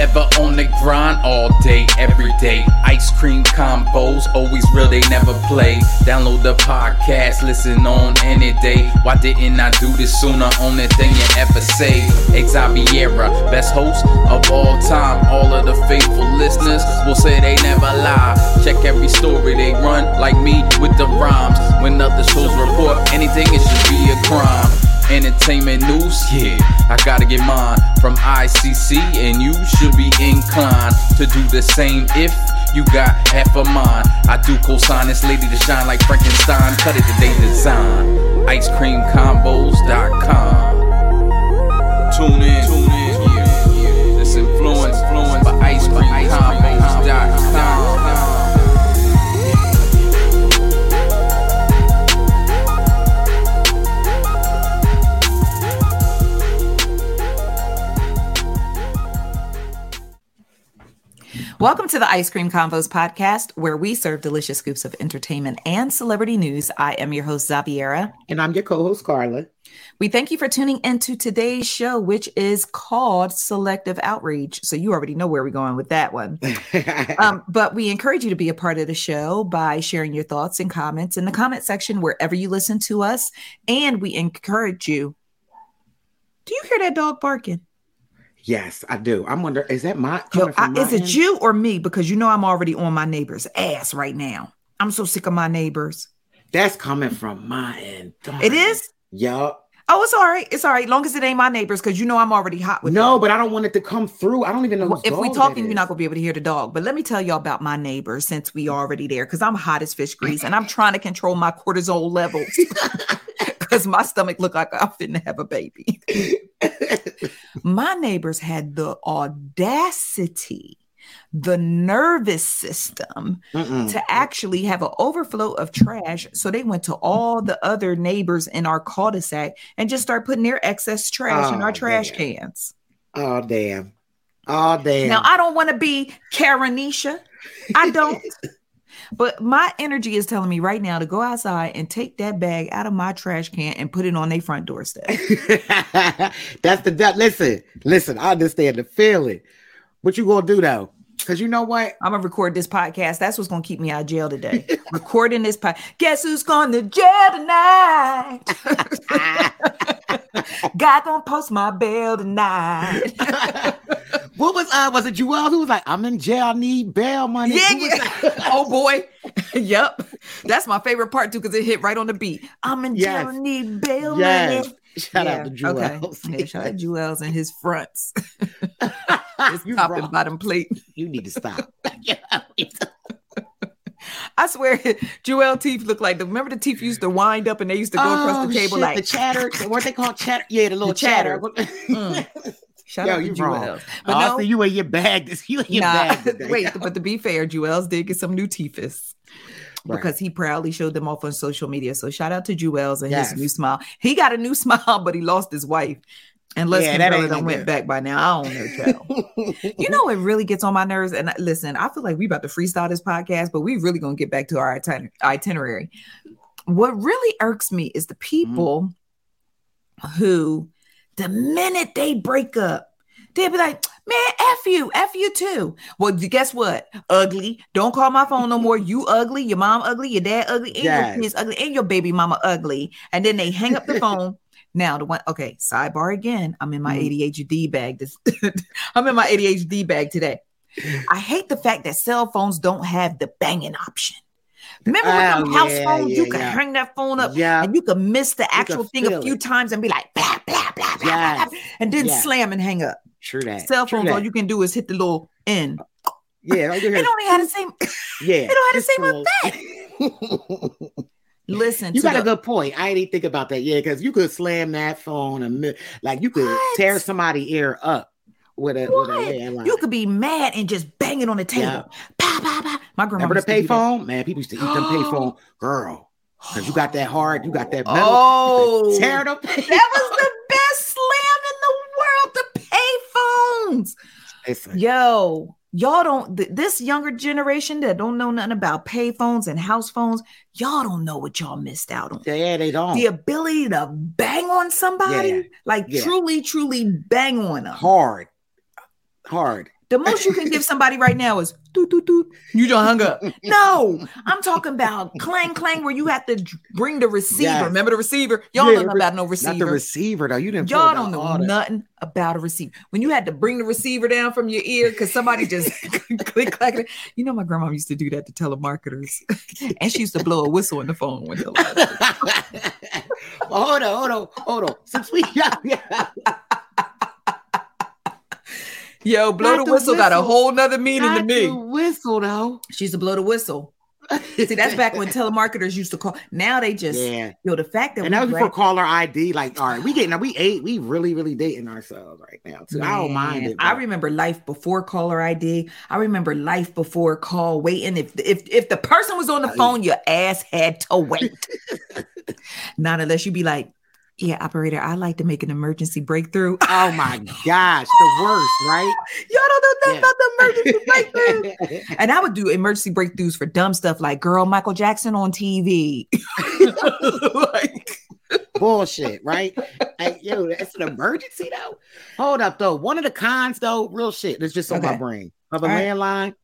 Forever on the grind all day, every day. Ice cream convos, always real, they never play. Download the podcast, listen on any day. Why didn't I do this sooner? Only thing you ever say. Xaviera, best host of all time. All of the faithful listeners will say they never lie. Check every story they run, like me with the rhymes. When other shows report anything, it should be a crime. Entertainment news, yeah, I gotta get mine from ICC, and you should be inclined to do the same if you got half a mind. I do co-sign this lady to shine like Frankenstein, cut it today design. Icecreamconvos.com. Tune in, tune in, Welcome to the Ice Cream Convos podcast, where we serve delicious scoops of entertainment and celebrity news. I am your host, Zabiera. And I'm your co host, Carla. We thank you for tuning into today's show, which is called Selective Outrage. So you already know where we're going with that one. um, but we encourage you to be a part of the show by sharing your thoughts and comments in the comment section wherever you listen to us. And we encourage you. Do you hear that dog barking? Yes, I do. I'm wondering, is that my, Yo, I, my is it end? you or me? Because you know I'm already on my neighbor's ass right now. I'm so sick of my neighbors. That's coming from my end. Darn It is? Yup. Oh, it's all right. It's all right. Long as it ain't my neighbors, because you know I'm already hot with No, them. but I don't want it to come through. I don't even know. Well, if we talking, you're not gonna be able to hear the dog. But let me tell y'all about my neighbors since we already there, because I'm hot as fish grease and I'm trying to control my cortisol levels because my stomach looked like I'm finna have a baby. my neighbors had the audacity, the nervous system Mm-mm. to actually have an overflow of trash. So they went to all the other neighbors in our cul-de-sac and just start putting their excess trash in Oh, our trash man. cans. Oh damn. Oh damn. Now I don't want to be Karenisha. I don't. but my energy is telling me right now to go outside and take that bag out of my trash can and put it on their front doorstep. That's the that. Listen, listen. I understand the feeling. What you gonna do though? Because you know what? I'm gonna record this podcast. That's what's gonna keep me out of jail today. Recording this pod. Guess who's going to jail tonight? God gonna post my bail tonight. What was uh was it Joel who was like, I'm in jail, I need bail money? Yeah, yeah. oh boy. yep. That's my favorite part too, because it hit right on the beat. I'm in jail, I need bail Yes. money. Shout Yeah, out to Joel. Okay. Yeah, shout out Joel's and his fronts. his You top and wrong. bottom plate. You need to stop. I swear, Joel teeth look like the remember the teeth used to wind up and they used to go across the table Oh, shit, like the chatter. Weren't they called chatter? Yeah, the little chatter. chatter. Mm. Shout Yo, out to. But oh, no, you in your bag. This you in your nah, bag. today. wait, but to be fair, Joel's did get some new teethus. Right. Because he proudly showed them off on social media. So shout out to Jewels and Yes. his new smile. He got a new smile, but he lost his wife. And Les Yeah, yeah, that that ain't done went good. back by now. I don't know, you know it really gets on my nerves and uh, listen i feel like we about to freestyle this podcast but we really gonna get back to our itiner- itinerary what really irks me is the mm-hmm. people who the minute they break up they'll be like Man, F you, F you too. Well, guess what? Ugly. Don't call my phone no more. You ugly, your mom ugly, your dad ugly, and Yes. your kids ugly, and your baby mama ugly. And then they hang up the phone. Now the one, okay, sidebar again. I'm in my Mhm. ADHD bag. This I'm in my ADHD bag today. I hate the fact that cell phones don't have the banging option. Remember with Oh, them house yeah, phones, you yeah, could yeah. hang that phone up Yeah. and you could miss the actual thing a few it. times and be like blah blah blah blah, Yes. blah, and then Yes. slam and hang up. True that. Cell phones, all you can do is hit the little end. Yeah. It only had the same. yeah. it don't have the same a little- Listen, you got the, a good point. I didn't think about that. Yeah, because you could slam that phone and like you could What? tear somebody ear up with a with a What? You could be mad and just bang it on the table. Yeah. Pow, pow, pow. My grandma Remember the used to do that. payphone? Man, people used to eat them payphone. Girl, because you got that hard, you got that metal. Oh, tear the payphone. that was the Listen, Yo, y'all don't. th- this younger generation that don't know nothing about payphones and house phones, y'all don't know what y'all missed out on. yeah, they don't. The ability to bang on somebody, Yeah. like Yeah. truly, truly bang on them. Hard, hard. The most you can give somebody right now is doot, doot, doot. You just hung up. No, I'm talking about clang clang where you have to bring the receiver. Yes. Remember the receiver? Y'all Yeah, don't know about no receiver. Not the receiver. though. You didn't. Y'all don't know nothing about a receiver. When you had to bring the receiver down from your ear because somebody just click clack it. You know, my grandma used to do that to telemarketers, and she used to blow a whistle in the phone when well, hold on, hold on, hold on. Since we yeah, yeah. Yo, blow Not the the whistle got a whole nother meaning to me. whistle though. She's a blow the whistle. See, that's back when telemarketers used to call. Now they just, Yeah. yo, the fact that And that was before caller ID. Like, all right, we getting we eight, we really, really dating ourselves right now. Too. I don't mind Man, it. I remember life before caller ID. I remember life before call waiting. If if if the person was on the phone, your ass had to wait. Not unless you be like, yeah, operator, I like to make an emergency breakthrough. Oh my gosh, the worst, right? Y'all don't know nothing Yeah. about the emergency breakthrough. And I would do emergency breakthroughs for dumb stuff like girl Michael Jackson on TV. like Bullshit, right? Like, yo, that's an emergency though. Hold up though. One of the cons though, real shit, that's just on my brain of a All right. landline.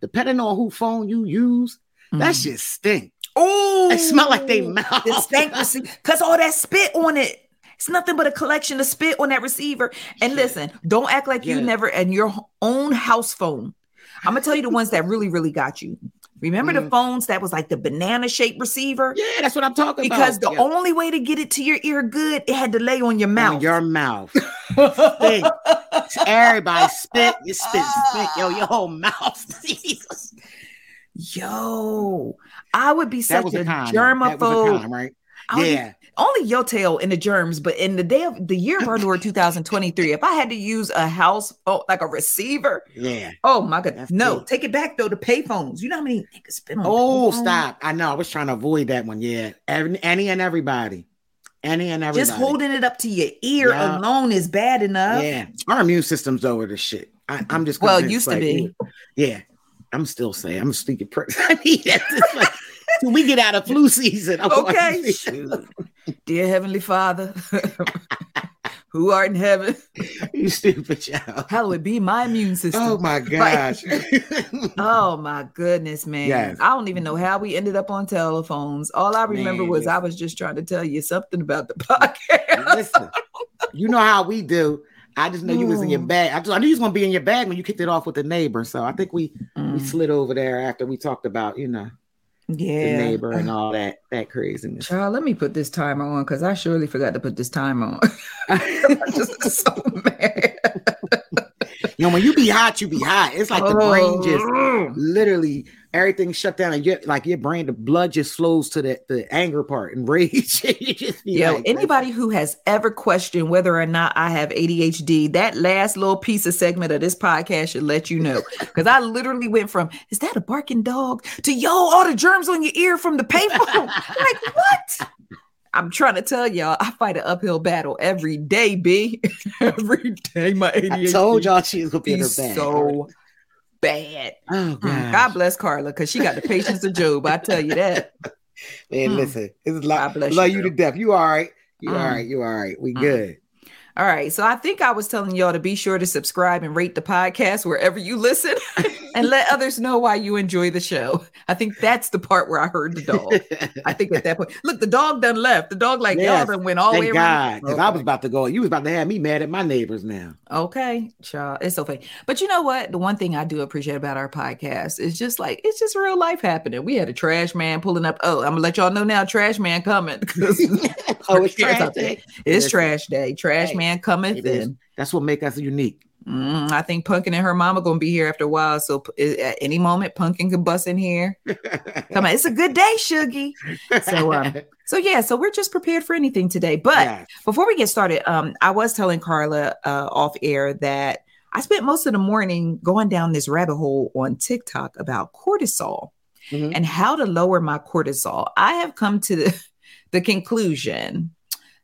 Depending on who phone you use, that mm. shit stink. Oh, it smell like they mouth. the stank because all that spit on it. It's nothing but a collection of spit on that receiver. And listen, don't act like you never and your own house phone. I'm gonna tell you the ones that really, really got you. Remember the Mhm. phones that was like the banana shaped receiver? Yeah, that's what I'm talking Because about. Because the only way to get it to your ear good, it had to lay on your On mouth. your mouth. Everybody spit, you spit, stink. Yo, your whole mouth. Yo, I would be such a a con. though. That was a germaphobe. con, right? Yeah. only your tail in the germs, but in the day of the year of our Lord 2023, if I had to use a house phone like a receiver, Yeah. oh my goodness, That's no, take it back though. The payphones, you know how many niggas spend on? Oh, payphones? stop. I know. I was trying to avoid that one. Yeah. Every, any and everybody. Any and everybody. Just holding it up to your ear Yeah. alone is bad enough. Yeah. Our immune system's over the shit. I, I'm just Well, used to like, be. Yeah. I'm still saying I'm a stupid person. I need that. It's like, we get out of flu season. I want Okay, dear Heavenly Father, who art in heaven, you stupid child. hallowed be my immune system. Oh my gosh. Oh my goodness, man. Yes. I don't even know how we ended up on telephones. All I remember Man, was I was just trying to tell you something about the podcast. Listen, you know how we do. I just know you was in your bag. I, just, I knew you was gonna be in your bag when you kicked it off with the neighbor. So I think we we Mm, slid over there after we talked about you know yeah, the neighbor and all that that craziness. Child, let me put this timer on because I surely forgot to put this timer on. I'm just so mad. you know, when you be hot, you be hot. It's like the brain just Oh. literally everything shut down, and you like your brain, the blood just flows to the the anger part and rage. you just be Yo, like, anybody who has ever questioned whether or not I have ADHD, that last little piece of segment of this podcast should let you know. Because I literally went from, is that a barking dog? to yo, all the germs on your ear from the payphone. like, what? I'm trying to tell y'all, I fight an uphill battle every day, B. every day, my ADHD I told y'all she was gonna be in her bag. so bad. oh Mm, god, God bless Carla, because she got the patience of Job. I tell you that. man, Mm. listen, it's love, love you, you to death. You all right? You all Mm. right? You all right? We Mm. good. All right. So I think I was telling y'all to be sure to subscribe and rate the podcast wherever you listen and let others know why you enjoy the show. I think that's the part where I heard the dog. I think at that point, look, the dog done left. The dog like Yes, y'all done went all the way around. God, because I was about to go. You was about to have me mad at my neighbors now. Okay, child. It's so funny. But you know what? The one thing I do appreciate about our podcast is just like it's just real life happening. We had a trash man pulling up. Oh, I'm gonna let y'all know now, trash man coming. Oh, it's trash day. It's trash day. Trash Hey, man cometh it. That's what make us unique. Mm, I think Punkin and her mama gonna be here after a while. So p- at any moment, Punkin could bust in here. Come on, it's a good day, Shuggy. So um, so yeah, so we're just prepared for anything today. But Yes. before we get started, um, I was telling Carla uh, off air that I spent most of the morning going down this rabbit hole on TikTok about cortisol Mhm. and how to lower my cortisol. I have come to the, the conclusion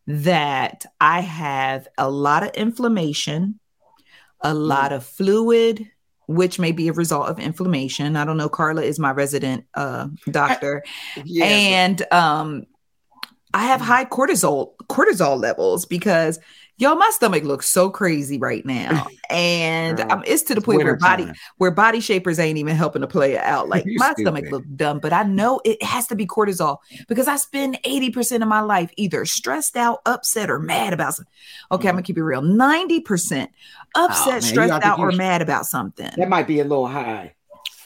that I have a lot of inflammation, a lot of fluid, which may be a result of inflammation. I don't know. Carla is my resident uh, doctor Yeah, and um I have high cortisol cortisol levels because yo my stomach looks so crazy right now and um, it's to the it's point where body time. where body shapers ain't even helping to play it out like my stomach stupid. look dumb but I know it has to be cortisol because I spend 80% of my life either stressed out upset or mad about something okay I'm gonna keep it real 90% upset Mm-hmm. man, stressed out or you- mad about something that might be a little high.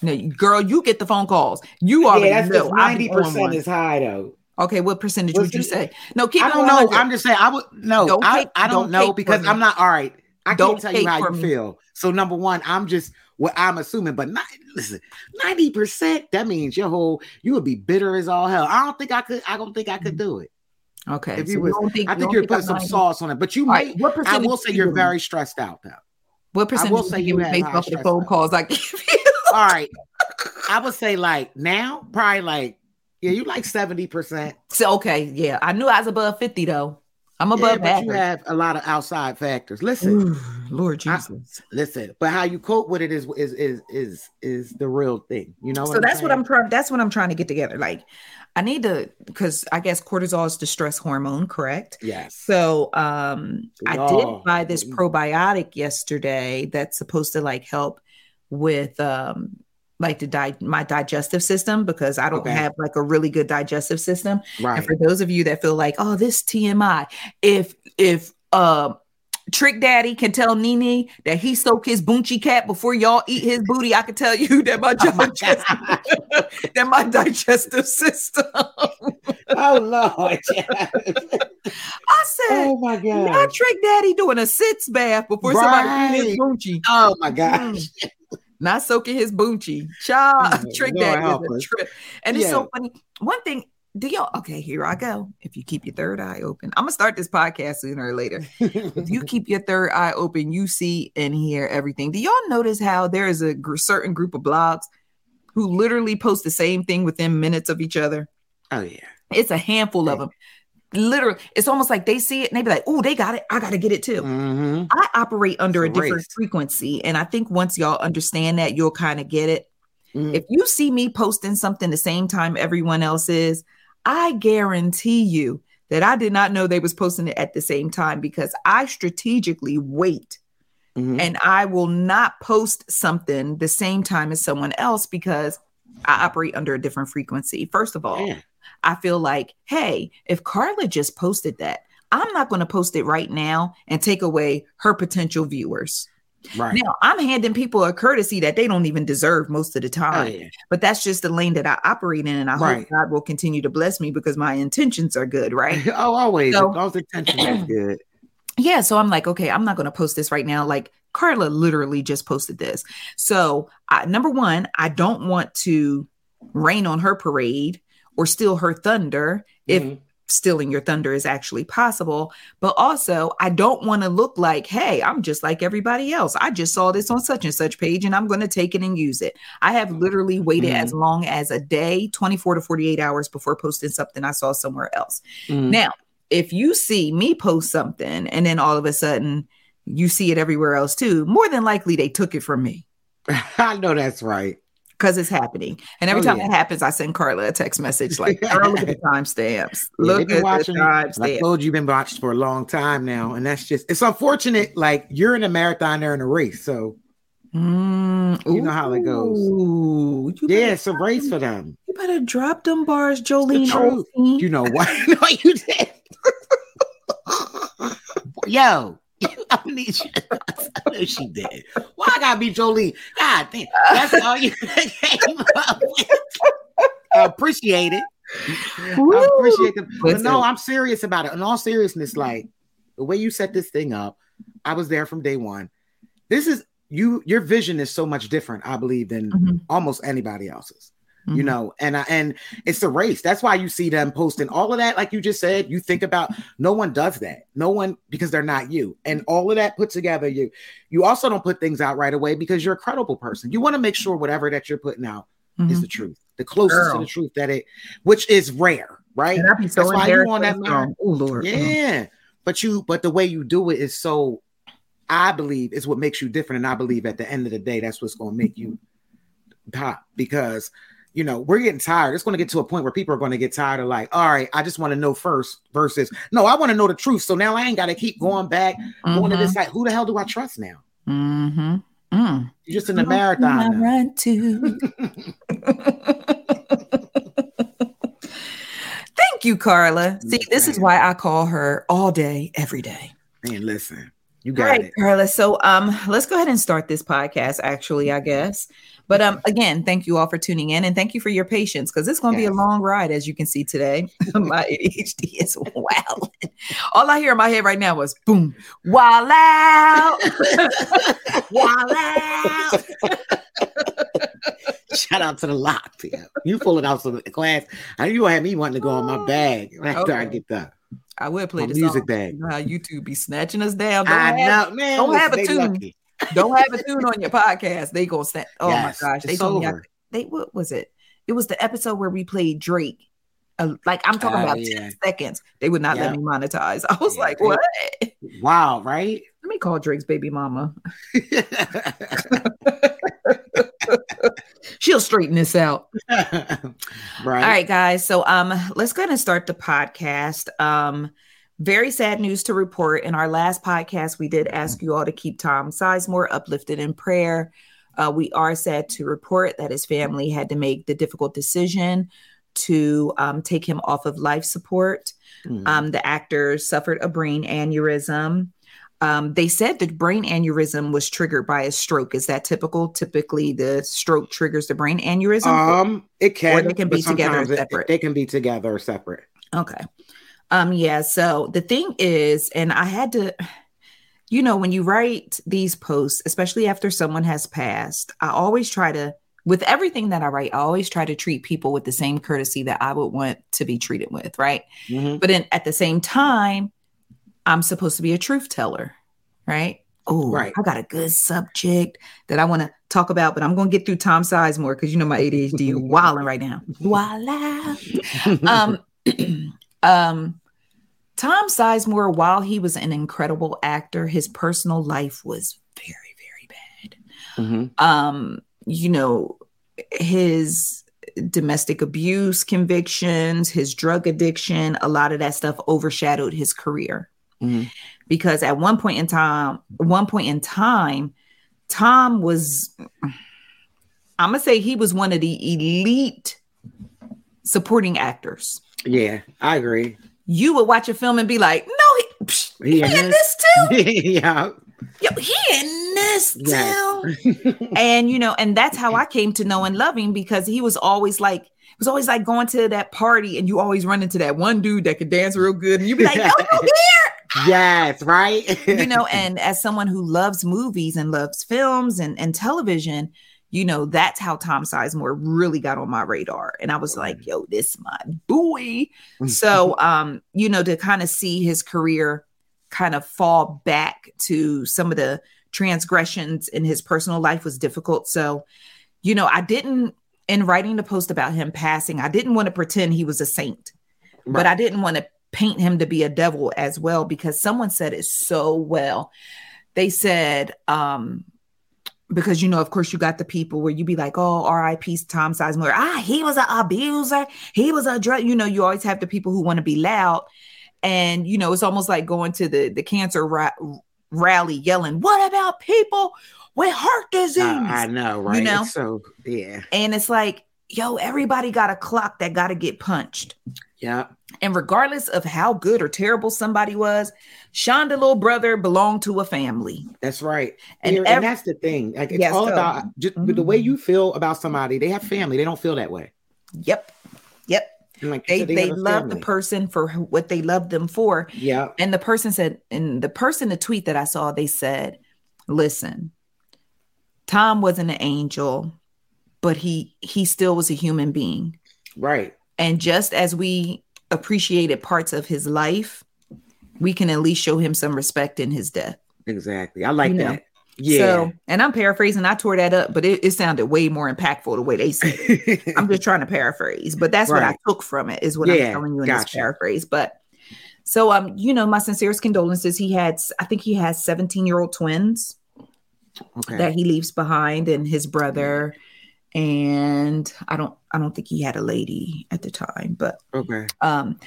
no, girl you get the phone calls you already Yeah, that's know Ninety percent is high though. Okay, what percentage What's would you say? No, keep I don't know. I'm just saying. I would no. Don't I, take- I don't don't know because I'm not all right. I Don't can't tell you how you me. feel. So number one, I'm just what I'm assuming. But not, listen, ninety percent. That means your whole you would be bitter as all hell. I don't think I could. I don't think I could mm. do it. Okay, If so you was, don't think, I think you're putting I'm some sauce on it. But you might. right, what percentage I will say you're you give me? very stressed out though. What percentage I will say you you based off the phone level. calls I give you? All right. I would say like now, probably like yeah, you like seventy percent. So okay, yeah, I knew I was above 50 though. I'm above but you have a lot of outside factors. Listen, Ooh, Lord I- Jesus. listen, but how you cope with it is is is is is the real thing. You know. so that's what? I'm trying. That's what I'm trying to get together. Like, I need to because I guess cortisol is the stress hormone, correct? Yes. So um I did buy this probiotic yesterday that's supposed to like help with um like the di- my digestive system because I don't Okay. have like a really good digestive system. right. And for those of you that feel like, oh, this TMI, if if uh Trick Daddy can tell Nene that he soak his boonchi cat before y'all eat his booty. I can tell you that my Oh my that my digestive system. oh Lord. I said, oh my Not God. Trick Daddy doing a sitz bath before somebody eat his Right. boonchi. Oh my gosh. Not soaking his boonchi. Child, Oh, Trick help is a trip. And it's so funny. One thing, do y'all okay? Here I go. If you keep your third eye open, I'm gonna start this podcast sooner or later. if you keep your third eye open, you see and hear everything. Do y'all notice how there is a gr- certain group of blogs who literally post the same thing within minutes of each other? oh yeah. It's a handful of them. Literally, it's almost like they see it and they be like, "Oh, they got it. I got to get it too." hmm I operate under a It's a different race. frequency, and I think once y'all understand that, you'll kind of get it. Mhm. If you see me posting something the same time everyone else is, I guarantee you that I did not know they was posting it at the same time because I strategically wait Mhm. and I will not post something the same time as someone else because I operate under a different frequency. First of all, Yeah. I feel like, hey, if Carla just posted that, I'm not going to post it right now and take away her potential viewers. Right. Now, I'm handing people a courtesy that they don't even deserve most of the Oh, time. yeah. But that's just the lane that I operate in. And I Right. hope God will continue to bless me because my intentions are good, right? oh, always. So- Those attention is good. yeah. So I'm like, okay, I'm not going to post this right now. Like Carla literally just posted this. So, I, number one, I don't want to rain on her parade or steal her thunder if Mhm. stealing your thunder is actually possible. But also, I don't want to look like, hey, I'm just like everybody else. I just saw this on such and such page and I'm going to take it and use it. I have literally waited as long as a day, 24 to 48 hours before posting something I saw somewhere else. Mhm. Now, if you see me post something and then all of a sudden you see it everywhere else too, more than likely they took it from me. I know that's right. Because it's happening. And every Oh, time yeah. it happens, I send Carla a text message like, "Girl, look at the timestamps. Look they've at watching. the and I told you, you've been watched for a long time now, and that's just it's unfortunate. Like you're in a marathon, they're in a race, so Mm, You know how it goes. yeah, it's a race for them. You better drop them bars, the Jolene. truth. You know what? no, you did. Yo, I need you. I know she did. Why I gotta be Jolie? God damn, that's all you came up with. I appreciate it. I appreciate it. But no, I'm serious about it. In all seriousness, like the way you set this thing up, I was there from day one. This is you. Your vision is so much different, I believe, than Mhm. almost anybody else's. You Mhm. know, and I, and it's a race. That's why you see them posting all of that, like you just said. You think about no one does that. No one because they're not you. And all of that put together, you you also don't put things out right away because you're a credible person. You want to make sure whatever that you're putting out is Mhm. the truth, the closest to the truth that it, which is rare, right? And I be so That's why you embarrassed on that for marathon. song. Oh Lord. Mm. Yeah, but you, but the way you do it is so. I believe is what makes you different, and I believe at the end of the day, that's what's going to make you pop because you know we're getting tired. It's going to get to a point where people are going to get tired of like, all right, I just want to know first versus no, I want to know the truth. So now I ain't got to keep going back, going to this like, who the hell do I trust now? Mm-hmm. Mm. You're just in the can I run to. Thank you, Carla. See, this is why I call her all day, every day. And listen, you got right, it. Carla. So um let's go ahead and start this podcast, actually, I guess. But um again, thank you all for tuning in and thank you for your patience because it's gonna be a long ride, as you can see today. my ADHD is wild. All I hear in my head right now was boom, wild out, wild out. Shout out to the lock. You pull it out to the class. I you had me wanting to go on my bag after I get that. I would play My the music song. bag. You know how YouTube be snatching us down. Don't I have, know, man. don't have a tune. lucky. Don't have a tune on your podcast. They gonna snatch. Oh Yes, my gosh, they told me I, they what was it? It was the episode where we played Drake. Uh, like I'm talking Oh, about yeah. 10 seconds. They would not Yeah. let me monetize. I was Yeah, like, what? Wow, right? Let me call Drake's baby mama. She'll straighten this out. right. All right, guys. So um let's go ahead and start the podcast. Um very sad news to report. In our last podcast, we did ask you all to keep Tom Sizemore uplifted in prayer. Uh, we are sad to report that his family had to make the difficult decision to um, take him off of life support. Mhm. Um, the actor suffered a brain aneurysm. Um, they said the brain aneurysm was triggered by a stroke. Is that typical? Typically, the stroke triggers the brain aneurysm. um, it can, they can be together or it- separate? They can be together or separate. Okay. Um yeah, so the thing is and I had to you know when you write these posts, especially after someone has passed, I always try to with everything that I write, I always try to treat people with the same courtesy that I would want to be treated with, right? Mhm. But then at the same time, I'm supposed to be a truth teller, right? Oh, Right. I got a good subject that I want to talk about, but I'm going to get through Tom Sizemore because you know my ADHD wilding right now. Voila. um, um, Tom Sizemore, while he was an incredible actor, his personal life was very, very bad. Mhm. Um, you know, his domestic abuse convictions, his drug addiction, a lot of that stuff overshadowed his career. Mhm. Because at one point in time, one point in time, Tom was I'm gonna say he was one of the elite supporting actors. Yeah, I agree. You would watch a film and be like, "No, he, He he in this? this too. yeah. Yo, he in this Yes. too." and you know, and that's how I came to know and love him because he was always like, it was always like going to that party, and you always run into that one dude that could dance real good, and you be like, "Yo, you here?" yes, right. you know and as someone who loves movies and loves films and, and television you know that's how tom sizemore really got on my radar and i was like yo this my boy. So um you know to kind of see his career kind of fall back to some of the transgressions in his personal life was difficult. So you know i didn't in writing the post about him passing i didn't want to pretend he was a saint but I didn't want to paint him to be a devil as well because someone said it so well. They said, um, because you know, of course, you got the people where you be like, "Oh, R.I.P. Tom Sizemore." Ah, he was an abuser. He was a drug. You know, you always have the people who want to be loud, and you know, it's almost like going to the the cancer ra- rally, yelling, "What about people with heart disease?" I, I know, right? You know, so yeah, and it's like, yo, everybody got a clock that got to get punched. Yeah. And regardless of how good or terrible somebody was, Shonda little brother belonged to a family. That's right. And And, and that's the thing. Like it's Yes, all go. about just with mm-hmm. the way you feel about somebody. They have family. They don't feel that way. Yep. Yep. And like They said, they, a love the person for what they love them for. Yeah. And the person said, and the person, the tweet that I saw, they said, listen, Tom wasn't an angel, but he he still was a human being. Right. And just as we appreciated parts of his life, we can at least show him some respect in his death. Exactly. I like You know. that. Yeah. So, and I'm paraphrasing, I tore that up, but it, it sounded way more impactful the way they said it. I'm just trying to paraphrase, but that's what I took from it, is what Yeah, I'm telling you in this paraphrase. But so, um, you know, my sincerest condolences. He had, I think he has 17 year old twins okay. that he leaves behind, and his brother. And I don't, I don't think he had a lady at the time, but okay. um,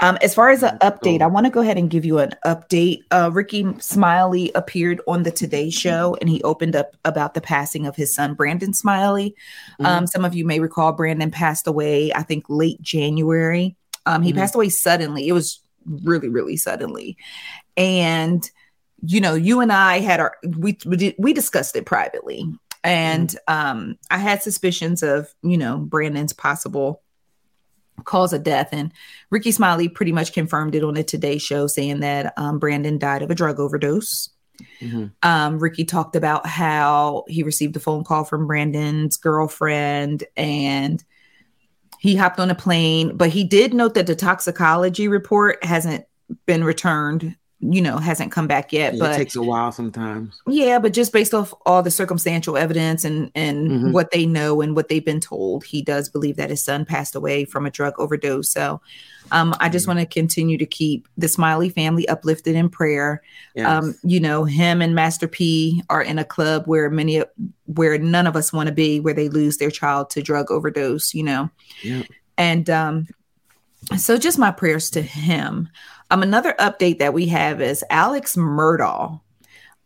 um, as far as an update, I want to go ahead and give you an update. Uh, Rickey Smiley appeared on the Today Show, and he opened up about the passing of his son Brandon Smiley. Um, some of you may recall Brandon passed away, I think, late January. Um, he Mhm. passed away suddenly. It was really, really suddenly, and you know, you and I had our we we, did, we discussed it privately, and um, I had suspicions of you know Brandon's possible cause of death. And Rickey Smiley pretty much confirmed it on the Today Show, saying that um, Brandon died of a drug overdose. Mhm. Um, Rickey talked about how he received a phone call from Brandon's girlfriend and he hopped on a plane, but he did note that the toxicology report hasn't been returned, you know, hasn't come back yet. Yeah, but it takes a while sometimes. yeah, but just based off all the circumstantial evidence and and Mhm. what they know and what they've been told, he does believe that his son passed away from a drug overdose. So, um, I just want to continue to keep the Smiley family uplifted in prayer. Yes. Um, you know, him and Master P are in a club where many where none of us want to be, where they lose their child to drug overdose. You know, yeah. and um, so just my prayers to him. Um, another update that we have is Alex Murdaugh,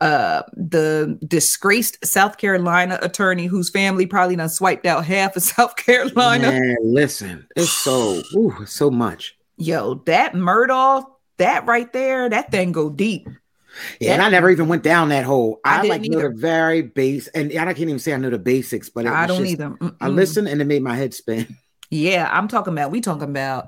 uh, the disgraced South Carolina attorney whose family probably done swiped out half of South Carolina. Man, listen, it's so ooh, it's so much. Yo, that Murdaugh, that right there, that thing go deep. Yeah, and I never even went down that hole. I I, like know either. the very base, and I can't even say I know the basics, but it I was don't just- either. I Mm-mm. listened and it made my head spin. Yeah, I'm talking about. We talking about.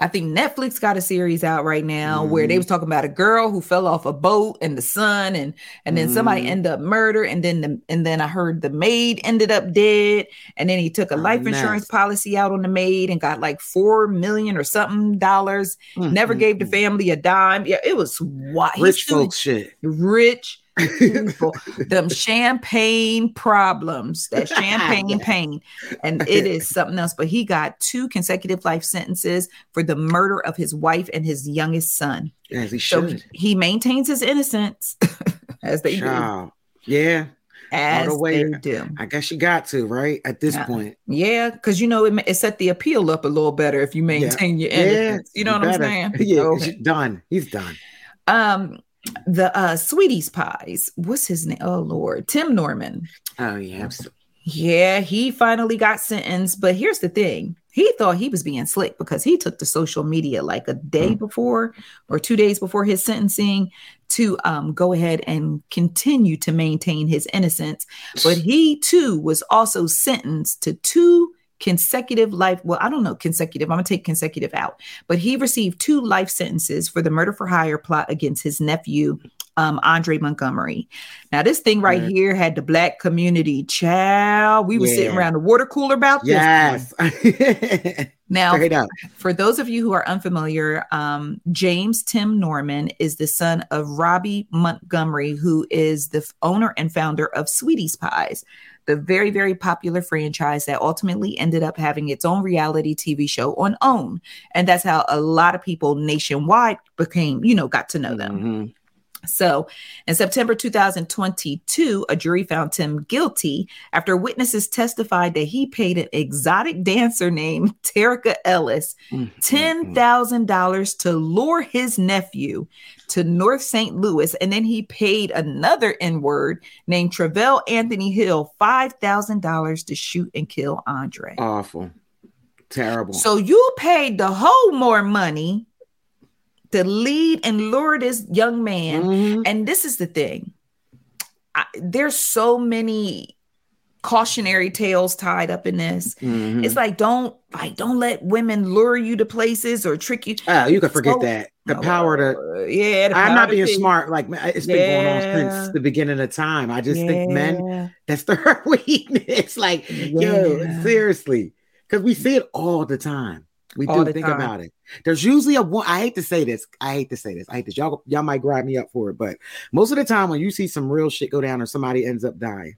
I think Netflix got a series out right now where they Mhm. was talking about a girl who fell off a boat in the sun, and and then somebody Mhm. ended up murdered, and then the and then I heard the maid ended up dead, and then he took a A life insurance mess. policy out on the maid and got like four million or something dollars. Never Mm, gave mm, the mm. family a dime. Yeah, it was what Rich folks shit. rich people, them champagne problems, that champagne Yeah. pain. And it is something else. But he got two consecutive life sentences for the murder of his wife and his youngest son. As he So should. he maintains his innocence, as they do. Yeah, As the way- they do. I guess you got to right at this Yeah. point. Yeah, because you know it, it set the appeal up a little better if you maintain your innocence. you know what better. I'm saying? Yeah, Okay. done. He's done. Um, the uh sweeties pies. What's his name? Oh Lord, Tim Norman. Oh yeah, absolutely. Yeah, he finally got sentenced. But here's the thing he thought he was being slick because he took to social media like a day before or two days before his sentencing to um, go ahead and continue to maintain his innocence. But he too was also sentenced to two consecutive life well i don't know consecutive i'm gonna take consecutive out but he received two life sentences for the murder for hire plot against his nephew um, andre montgomery now this thing right here had the black community child we were sitting around the water cooler about this. Yes. now up. for those of you who are unfamiliar, um, James Tim Norman is the son of Robbie Montgomery, who is the f- owner and founder of Sweeties Pies, the very, very popular franchise that ultimately ended up having its own reality TV show on OWN. And that's how a lot of people nationwide became, you know, got to know them. Mhm. So, in September 2022, a jury found Tim guilty after witnesses testified that he paid an exotic dancer named Terica Ellis $10,000 to lure his nephew to North St. Louis. And then he paid another N word named Travell Anthony Hill $5,000 to shoot and kill Andre. Awful. Terrible. So, you paid the whole more money to lead and lure this young man. Mhm. And this is the thing. I, there's so many cautionary tales tied up in this. Mhm. It's like don't like don't let women lure you to places or trick you. Oh, you can forget So- that. The power to Uh, yeah, the I'm not being smart. Like it's been going on since the beginning of time. I just think men Yeah. that's their weakness. Like, yo, seriously. Because we see it all the time. We All do think time. about it. There's usually a one. I hate to say this. I hate to say this. I hate this. Y'all, y'all might grab me up for it, but most of the time when you see some real shit go down or somebody ends up dying,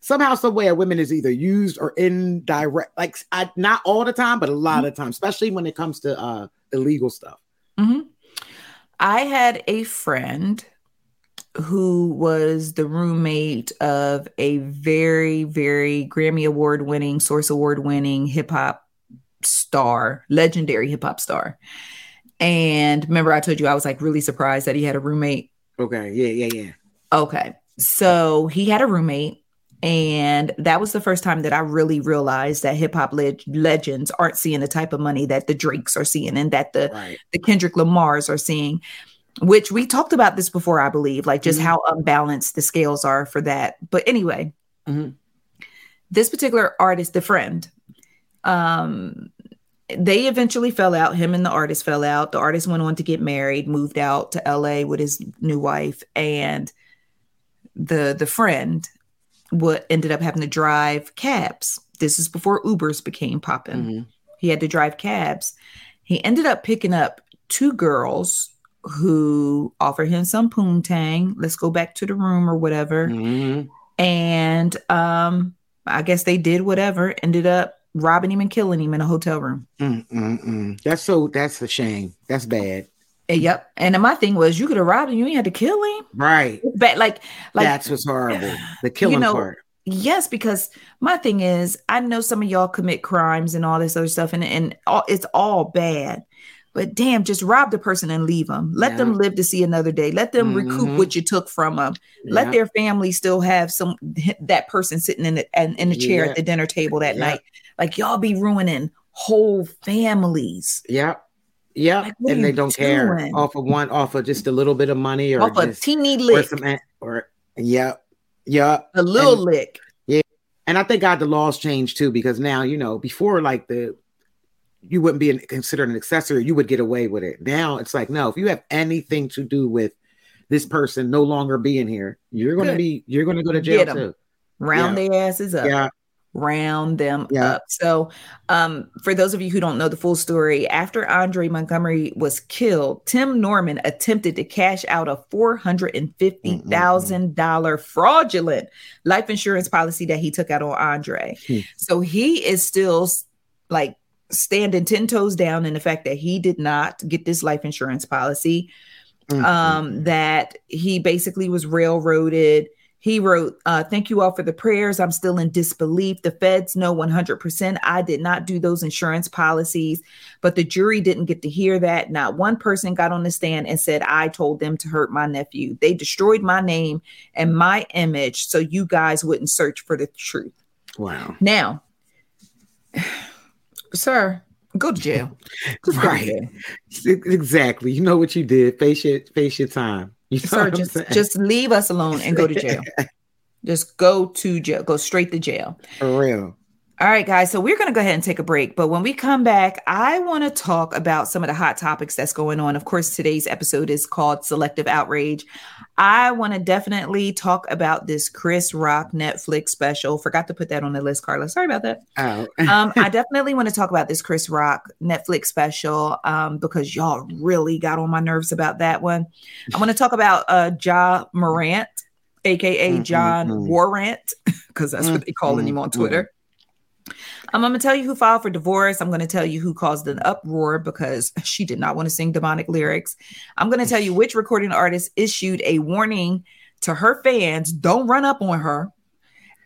somehow, some way, a woman is either used or indirect. Like, I, not all the time, but a lot of times, especially when it comes to uh illegal stuff. Mhm. I had a friend who was the roommate of a very, very Grammy Award winning, Source Award winning hip hop star, legendary hip hop star. And remember, I told you I was like really surprised that he had a roommate. Okay. Yeah. Yeah. Yeah. Okay. So he had a roommate. And that was the first time that I really realized that hip hop leg- legends aren't seeing the type of money that the Drakes are seeing and that the Right. the Kendrick Lamars are seeing, which we talked about this before, I believe, like just Mhm. how unbalanced the scales are for that. But anyway, Mhm. this particular artist, the friend, um, they eventually fell out. Him and the artist fell out. The artist went on to get married, moved out to LA with his new wife, and the the friend what ended up having to drive cabs. This is before Ubers became popping. Mhm. He had to drive cabs. He ended up picking up two girls who offered him some poontang. Let's go back to the room or whatever. Mhm. And um, I guess they did whatever, ended up robbing him and killing him in a hotel room. Mm, mm, mm. That's so. That's a shame. That's bad. And yep. And my thing was you could have robbed him, you ain't had to kill him. Right. But like like That's what's horrible. The killing know, part. Yes, because my thing is, I know some of y'all commit crimes and all this other stuff, and and all, it's all bad. But damn, just rob the person and leave them. Let them live to see another day. Let them recoup Mhm. what you took from them. Let their family still have some that person sitting in the in, in the chair Yeah. at the dinner table that Yeah. night. Like y'all be ruining whole families Yep. Yep. Like, and they don't care off of one, off of just a little bit of money or off a just teeny or lick, some or yep. Yep. a little and- lick. Yeah, and I thank God the laws changed too, because now you know before like the you wouldn't be an, considered an accessory, you would get away with it. Now it's like no, if you have anything to do with this person no longer being here, you're going to be you're going to go to jail too. Round Yeah. their asses up. Yeah. Round them Yeah. up. So, um, for those of you who don't know the full story, after Andre Montgomery was killed, Tim Norman attempted to cash out a four hundred and fifty thousand dollar fraudulent life insurance policy that he took out on Andre. Hmm. So he is still like standing ten toes down in the fact that he did not get this life insurance policy. Mm, Um, that he basically was railroaded. He wrote, uh, Thank you all for the prayers. I'm still in disbelief. The feds know 100% I did not do those insurance policies, but the jury didn't get to hear that. Not one person got on the stand and said, I told them to hurt my nephew. They destroyed my name and my image so you guys wouldn't search for the truth. Wow. Now, sir, go to jail. Go to Right. jail. Exactly. You know what you did. Face your face your time. You know Sir, just saying? just leave us alone and go to jail. just go to jail. Go straight to jail. for real. All right, guys. So we're going to go ahead and take a break. But when we come back, I want to talk about some of the hot topics that's going on. Of course, today's episode is called Selective Outrage. I want to definitely talk about this Chris Rock Netflix special. Forgot to put that on the list, Carla. Sorry about that. Oh. um, I definitely want to talk about this Chris Rock Netflix special um, because y'all really got on my nerves about that one. I want to talk about uh, Ja Morant, aka Mm, mm, John mm. Warrant, because that's what they calling him on. Twitter. Um, I'm going to tell you who filed for divorce. I'm going to tell you who caused an uproar because she did not want to sing demonic lyrics. I'm going to tell you which recording artist issued a warning to her fans don't run up on her.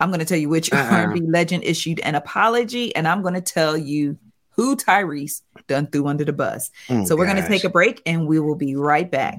I'm going to tell you which Uh-uh. R&B legend issued an apology, and I'm going to tell you who Tyrese done threw under the bus. Oh, so we're going to take a break, and we will be right back.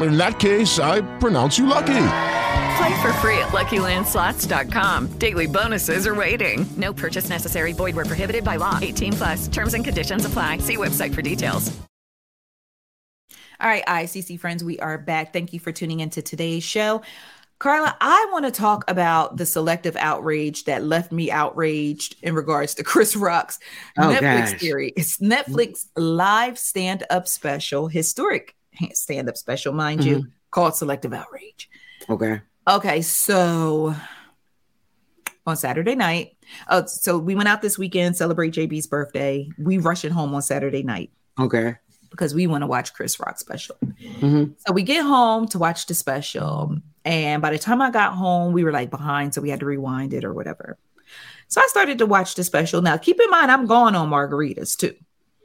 In that case, I pronounce you lucky. Play for free at LuckyLandSlots.com. Daily bonuses are waiting. No purchase necessary. Void where prohibited by law. 18 plus. Terms and conditions apply. See website for details. All right, ICC friends, we are back. Thank you for tuning into today's show. Carla, I want to talk about the selective outrage that left me outraged in regards to Chris Rock's Oh, Netflix gosh. theory. It's Netflix live stand up special, historic stand up special, mind you, Mm-hmm. called Selective Outrage. Okay. Okay, so on Saturday night, oh, so we went out this weekend, celebrate JB's birthday. We rushing home on Saturday night Okay. because we want to watch Chris Rock special. Mhm. So we get home to watch the special. And by the time I got home, we were like behind. So we had to rewind it or whatever. So I started to watch the special. Now, keep in mind, I'm going on margaritas too.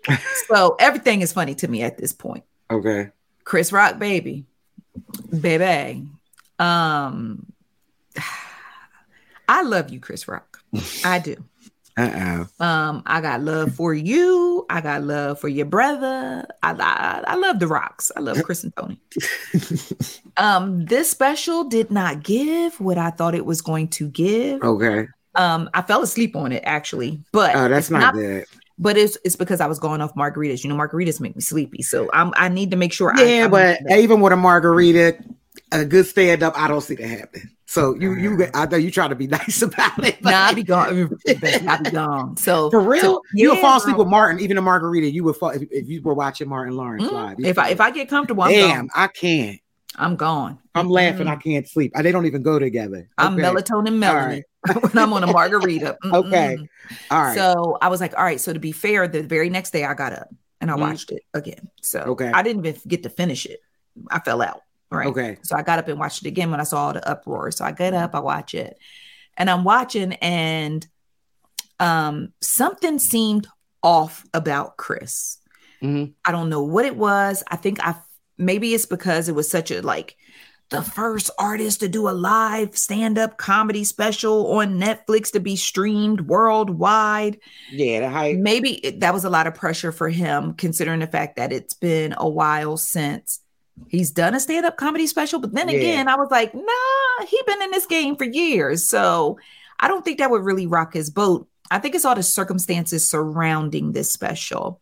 so everything is funny to me at this point. Okay. Chris Rock, baby. Baby. Um, I love you, Chris Rock. I do. Uh oh. Um, I got love for you. I got love for your brother. I I, I love the rocks. I love Chris and Tony. um, this special did not give what I thought it was going to give. Okay. Um, I fell asleep on it actually, but Oh, that's it's not, good. But it's it's because I was going off margaritas. You know, margaritas make me sleepy, so I'm I need to make sure. I, Yeah, I'm- but even with a margarita, a good stand up, I don't see that happen. So you you I know you try to be nice about it. but nah, I be gone. I be gone. So For real, so- you would yeah, fall asleep with Martin, even a margarita. You would fall if, if you were watching Martin Lawrence Mm, live. If I if I get comfortable, I'm damn, gone. I can't. I'm gone. I'm laughing. Mm-mm. I can't sleep. I, they don't even go together. I'm Okay. melatonin melody when I'm on a margarita. Okay. Mm-mm. All right. So I was like, all right. So to be fair, the very next day I got up and I Mhm. watched it again. So Okay. I didn't even get to finish it. I fell out. Right. Okay. So I got up and watched it again when I saw all the uproar. So I get up, I watch it, and I'm watching, and um, something seemed off about Chris. Mhm. I don't know what it was. I think I maybe it's because it was such a like the first artist to do a live stand-up comedy special on Netflix to be streamed worldwide. Yeah, the hype. Maybe it, that was a lot of pressure for him, considering the fact that it's been a while since he's done a stand-up comedy special. But then Yeah. again, I was like, nah, he been in this game for years. So I don't think that would really rock his boat. I think it's all the circumstances surrounding this special.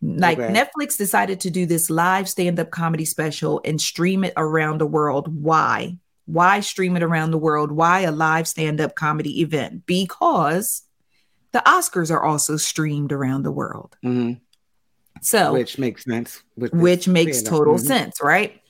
Like Okay. Netflix decided to do this live stand-up comedy special and stream it around the world. Why? Why stream it around the world? Why a live stand-up comedy event? Because the Oscars are also streamed around the world. Mhm. So Which makes sense. Which makes total Mhm. sense, right?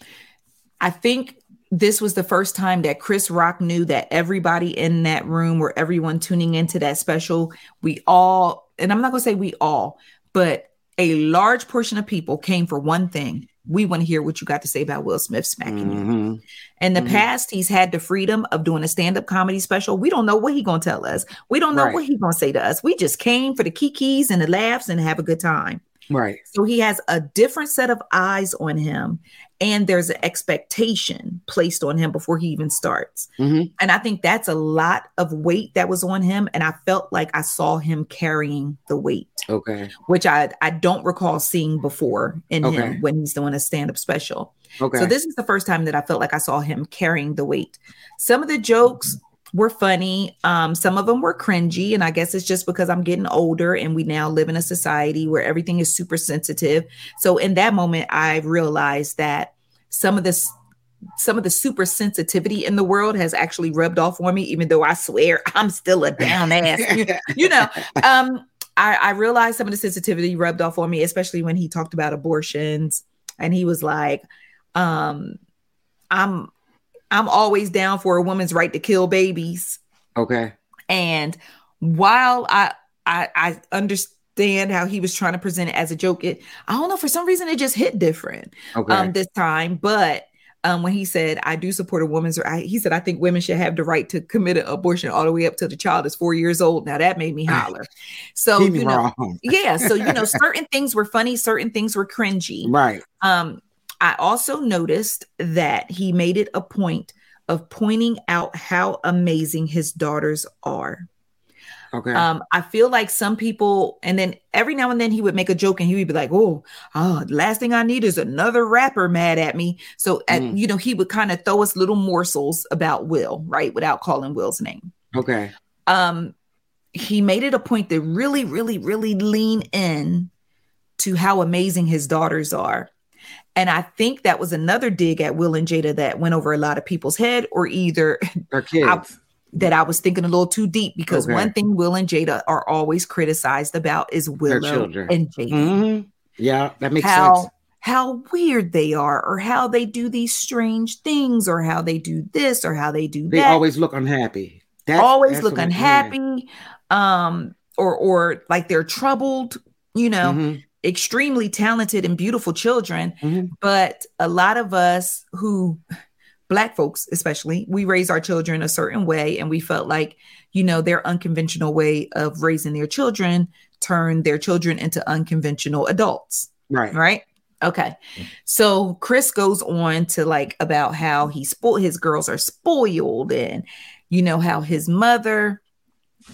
I think this was the first time that Chris Rock knew that everybody in that room or everyone tuning into that special, we all, and I'm not going to say we all, but a large portion of people came for one thing we want to hear what you got to say about Will Smith smacking you. Mhm. In the Mhm. past, he's had the freedom of doing a stand-up comedy special. We don't know what he's gonna tell us. We don't know Right. what he's gonna say to us. We just came for the kikis and the laughs and have a good time. Right. So he has a different set of eyes on him, and there's an expectation placed on him before he even starts. Mhm. And I think that's a lot of weight that was on him, and I felt like I saw him carrying the weight, Okay. which I I don't recall seeing before in Okay. him when he's doing a stand-up special. Okay. So this is the first time that I felt like I saw him carrying the weight. Some of the jokes were funny. Um, some of them were cringy, and I guess it's just because I'm getting older and we now live in a society where everything is super sensitive. So in that moment, I realized that some of this some of the super sensitivity in the world has actually rubbed off on me, even though I swear I'm still a down ass. you, know, um, I, I realized some of the sensitivity rubbed off on me, especially when he talked about abortions and he was like, um, I'm I'm always down for a woman's right to kill babies. okay. And while I I, I understand how he was trying to present it as a joke, it I don't know for some reason it just hit different Okay. um this time. But um when he said I do support a woman's right, he said I think women should have the right to commit an abortion all the way up till the child is four years old. Now that made me holler. So Keep you know, wrong. yeah. So you know, certain things were funny, certain things were cringy. Right. Um, I also noticed that he made it a point of pointing out how amazing his daughters are. Okay. Um, I feel like some people, and then every now and then he would make a joke and he would be like, "Oh, oh, the last thing I need is another rapper mad at me." So, at, Mm. you know, he would kind of throw us little morsels about Will, right, without calling Will's name okay. um he made it a point to really really really lean in to how amazing his daughters are and i think that was another dig at will and jada that went over a lot of people's head or either Our kids. I- that i was thinking a little too deep because Okay. one thing will and jada are always criticized about is willow and jada Mhm. Yeah, that makes how sense. how weird they are or how they do these strange things or how they do this or how they do They that They always look unhappy. That's- always that's look what I- yeah. unhappy um or or like they're troubled you know Mhm. Extremely talented and beautiful children Mhm. but a lot of us who black folks especially we raise our children a certain way and we felt like you know their unconventional way of raising their children turned their children into unconventional adults Right. right okay so chris goes on to like about how he spoiled his girls are spoiled and you know how his mother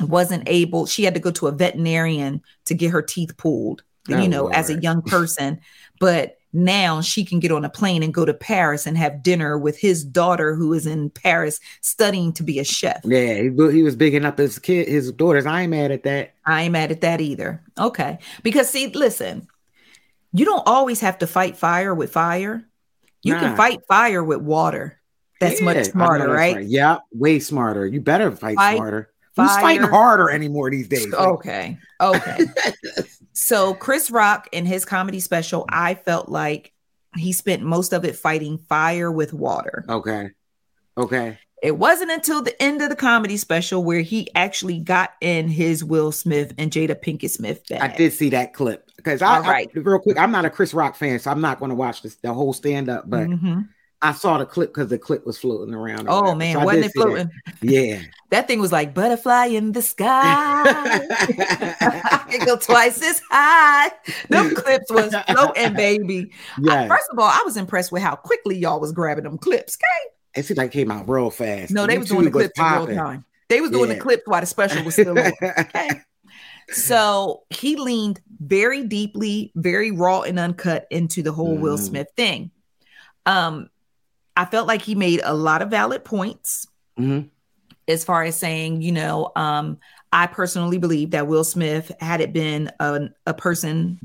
wasn't able she had to go to a veterinarian to get her teeth pulled Oh, you know as a young person but now she can get on a plane and go to paris and have dinner with his daughter who is in paris studying to be a chef Yeah, he, he was bigging up his kid, his daughters. I ain't mad at that. I ain't mad at that either. Okay. Because see, listen, you don't always have to fight fire with fire. You can fight fire with water. That's Yeah, much smarter, that's right? Yeah, way smarter. You better fight, Fight smarter. Who's fighting harder anymore these days? Okay. Okay. so Chris Rock in his comedy special, I felt like he spent most of it fighting fire with water. okay. Okay. It wasn't until the end of the comedy special where he actually got in his Will Smith and Jada Pinkett Smith bag. I did see that clip because I, right. I- real quick. I'm not a Chris Rock fan, so I'm not going to watch this the whole stand up. But Mhm. I saw the clip because the clip was floating around. Oh man, so wasn't it see that. floating? Yeah. That thing was like butterfly in the sky. I it go twice as high. Them clips was floating, baby. I- Yeah. first of all, I was impressed with how quickly y'all was grabbing them clips. Okay? It seemed like it came out real fast. No, they was doing the YouTube was clips real time. They was doing Yeah. the clips while the special was still on. Okay. So he leaned very deeply, very raw and uncut into the whole Will Mhm. Smith thing. Um, I felt like he made a lot of valid points Mhm. As far as saying, you know, um, I personally believe that Will Smith, had it been a, a person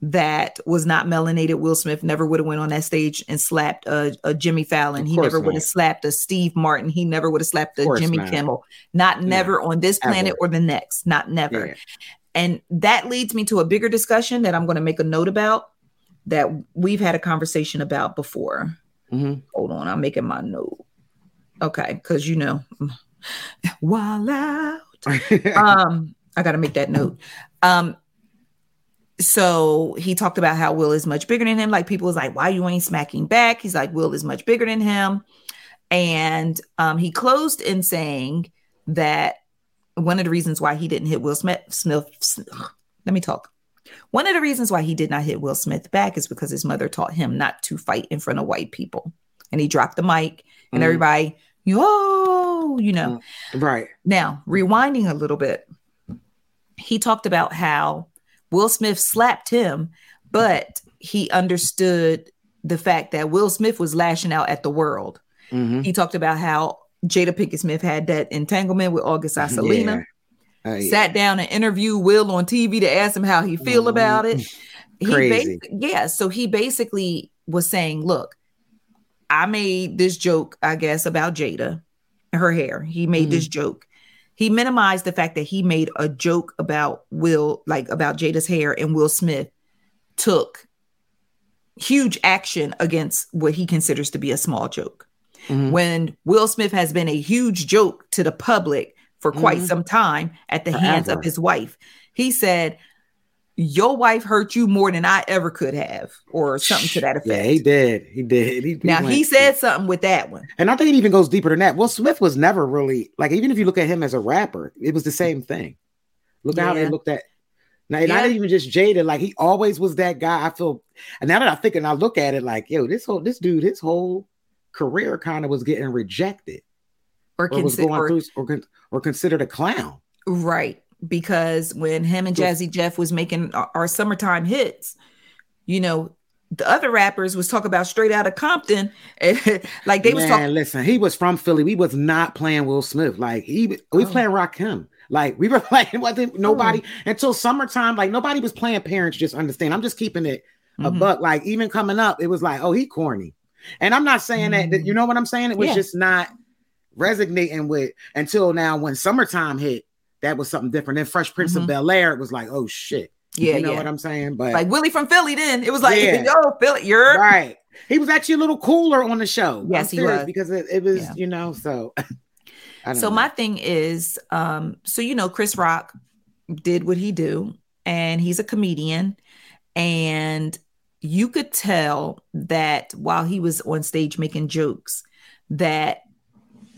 that was not melanated, Will Smith never would have went on that stage and slapped a, a Jimmy Fallon. He never would have slapped a Steve Martin. He never would have slapped a Jimmy not. Kimmel. Not never on this planet Ever. or the next. Not never. Yeah. And that leads me to a bigger discussion that I'm going to make a note about that we've had a conversation about before. Mhm. Hold on, I'm making my note. Okay, because you know, while out. um, I got to make that note. Um, so he talked about how Will is much bigger than him. Like people was like, why you ain't smacking back? He's like, Will is much bigger than him. And um, he closed in saying that one of the reasons why he didn't hit Will Smith, Smith let me talk. One of the reasons why he did not hit Will Smith back is because his mother taught him not to fight in front of white people. And he dropped the mic and Mhm. everybody, yo, you know. Right. Now, rewinding a little bit, he talked about how Will Smith slapped him, but he understood the fact that Will Smith was lashing out at the world. Mhm. He talked about how Jada Pinkett Smith had that entanglement with August Alsina. Yeah. Uh, yeah. Sat down and interviewed Will on TV to ask him how he feel about it. He Crazy. basi- yeah, so he basically was saying, "Look, I made this joke, I guess, about Jada, her hair. He made this joke. He minimized the fact that he made a joke about Will, like about Jada's hair, and Will Smith took huge action against what he considers to be a small joke. Mhm. When Will Smith has been a huge joke to the public for quite Mhm. some time at the hands of his wife, he said, Your wife hurt you more than I ever could have, or something to that effect. Yeah, he did. He did. He, now went- he said something with that one. and I think it even goes deeper than that. Will Smith was never really like, even if you look at him as a rapper, it was the same thing. Look at how they looked at. Now, and not even just Jada, like he always was that guy. I feel, and now that I think and I look at it, like, yo, this whole this dude, his whole career kind of was getting rejected, Or, or was going or- through, or, or considered a clown. right. Because when him and Jazzy Jeff was making our, our summertime hits, you know, the other rappers was talking about straight out of Compton. like they was talking listen, he was from Philly. We was not playing Will Smith. Like he, we Oh. playing Rakim. Like we were playing wasn't nobody until summertime. Like nobody was playing. Parents just understand. I'm just keeping it a Mhm. buck. Like even coming up, it was like, oh, he corny. And I'm not saying that, that- you know what I'm saying. It was Yeah. just not resonating with until now. When summertime hit, that was something different. Then Fresh Prince of Mhm. Bel Air, it was like, oh shit. Yeah, you know yeah. what I'm saying. But like Willie from Philly. Then it was like, Yeah. yo, Philly, you're right. He was actually a little cooler on the show. Yes, he was. because it, it was, Yeah. you know, so. So know. my thing is, um, so you know, Chris Rock did what he do, and he's a comedian, and you could tell that while he was on stage making jokes, that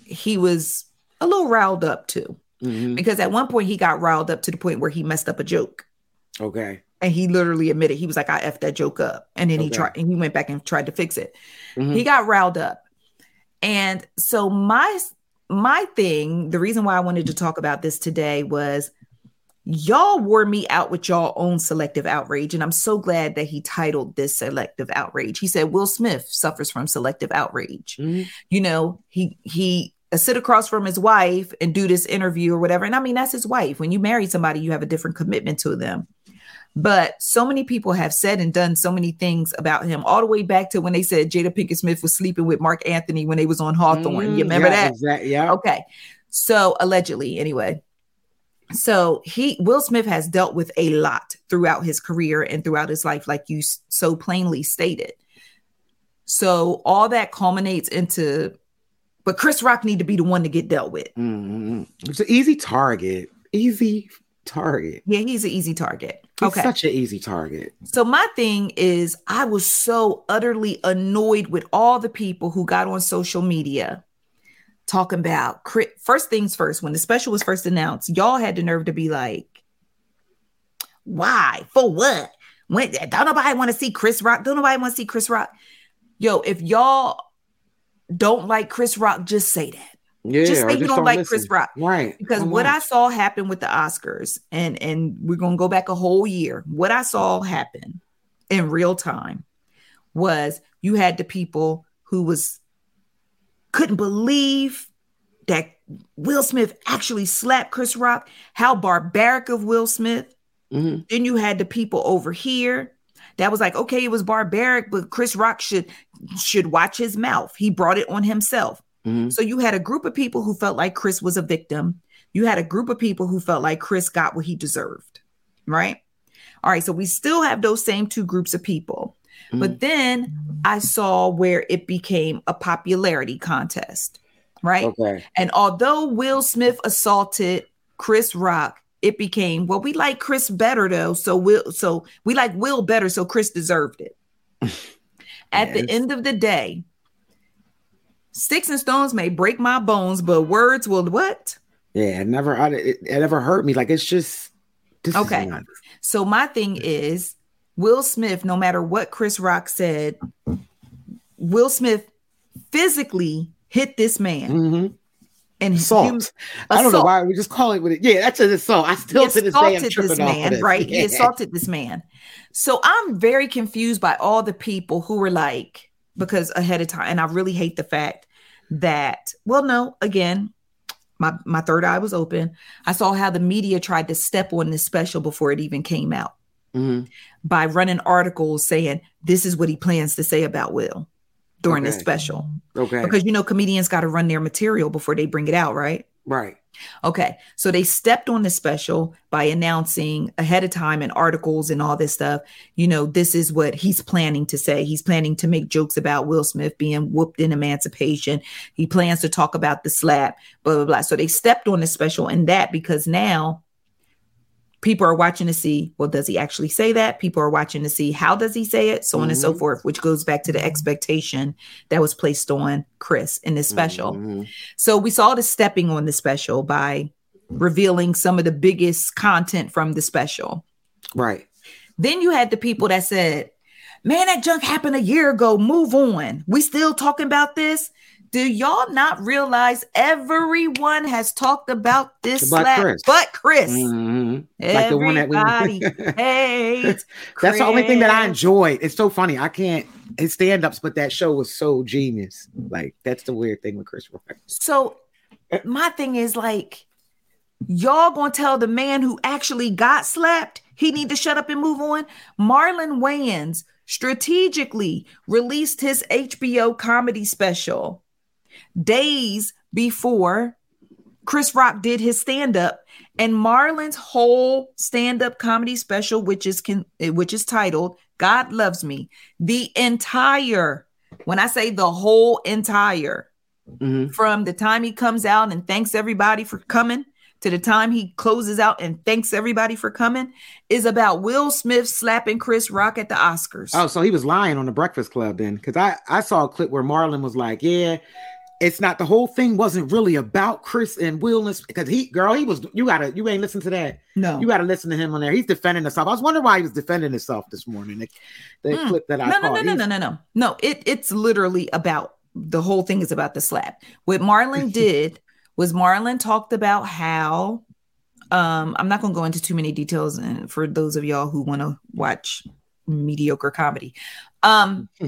he was a little riled up too. Mhm. Because at one point he got riled up to the point where he messed up a joke. Okay. And he literally admitted he was like, I effed that joke up. And then he tried and he went back and tried to fix it. Mhm. He got riled up. And so my my thing, the reason why I wanted to talk about this today was y'all wore me out with y'all own selective outrage. And I'm so glad that he titled this selective outrage. He said Will Smith suffers from selective outrage. Mhm. You know, he he sit across from his wife and do this interview or whatever. And I mean, that's his wife. When you marry somebody, you have a different commitment to them. But so many people have said and done so many things about him, all the way back to when they said Jada Pinkett Smith was sleeping with Marc Anthony when they was on Hawthorne. Mhm. You remember Yeah, that? Exactly. Yeah. Okay. So allegedly, anyway. So he Will Smith has dealt with a lot throughout his career and throughout his life, like you so plainly stated. So all that culminates into, but Chris Rock need to be the one to get dealt with. Mhm. It's an easy target. Easy target. Yeah, he's an easy target. He's okay. such an easy target. So my thing is, I was so utterly annoyed with all the people who got on social media talking about first things first. When the special was first announced, y'all had the nerve to be like, "Why? For what? When don't nobody want to see Chris Rock? Don't nobody want to see Chris Rock? Yo, if y'all don't like Chris Rock, just say that." Yeah. Just say you don't like Chris. Rock. Right. because Come what on. I saw happen with the Oscars, and and we're gonna go back a whole year. What I saw happen in real time was you had the people who was couldn't believe that Will Smith actually slapped Chris Rock. How barbaric of Will Smith. Mhm. Then you had the people over here that was like, okay, it was barbaric, but Chris Rock should should watch his mouth. He brought it on himself. Mhm. So you had a group of people who felt like Chris was a victim. You had a group of people who felt like Chris got what he deserved. Right? All right, so we still have those same two groups of people. But then I saw where it became a popularity contest, right? Okay. And although Will Smith assaulted Chris Rock, it became, well, we like Chris better though, so Will, so we like Will better, so Chris deserved it. At the end of the day, sticks and stones may break my bones, but words will what? Yeah, it never, I, it, it never hurt me. Like it's just Okay. not- So my thing is Will Smith, no matter what Chris Rock said, Will Smith physically hit this man. Mhm. And Assault. I don't know why we just call it what it. Yeah, that's an assault. I still he to this day tripping this off of man, this. right? He assaulted this man. So I'm very confused by all the people who were like, because ahead of time, and I really hate the fact that, well, no, again, my my third eye was open. I saw how the media tried to step on this special before it even came out Mhm. by running articles saying this is what he plans to say about Will during the special. Okay. Because you know comedians got to run their material before they bring it out, right? right. Okay. So they stepped on the special by announcing ahead of time in articles and all this stuff, you know, this is what he's planning to say. He's planning to make jokes about Will Smith being whooped in emancipation. He plans to talk about the slap, blah, blah, blah. So they stepped on the special in that because now people are watching to see, well, does he actually say that? People are watching to see how does he say it, so on and so Mhm. forth, which goes back to the expectation that was placed on Chris in this special. Mhm. So we saw the stepping on the special by revealing some of the biggest content from the special. Right. Then you had the people that said, Man, that junk happened a year ago. Move on. We still talking about this. Do y'all not realize everyone has talked about this But slap Chris. but Chris? Mhm. Like the one that we. Hates That's the only thing that I enjoyed. It's so funny. I can't. His stand-ups, but that show was so genius. Like that's the weird thing with Chris Rock. So my thing is like, y'all gonna tell the man who actually got slapped he need to shut up and move on? Marlon Wayans strategically released his HBO comedy special days before Chris Rock did his stand-up, and Marlon's whole stand-up comedy special, which is can which is titled "God Loves Me," the entire when I say the whole entire Mhm. from the time he comes out and thanks everybody for coming to the time he closes out and thanks everybody for coming is about Will Smith slapping Chris Rock at the Oscars. Oh, so he was lying on the Breakfast Club then, because I I saw a clip where Marlon was like, "Yeah, it's not the whole thing wasn't really about Chris and Willness because he, girl, he was. You gotta, you ain't listen to that. no. You gotta listen to him on there. He's defending himself. I was wondering why he was defending himself this morning. The, the Mm. clip that I no, no, no, no, no, no, no. No, it it's literally about the whole thing is about the slap. What Marlon did was Marlon talked about how um I'm not gonna go into too many details and for those of y'all who want to watch mediocre comedy. Um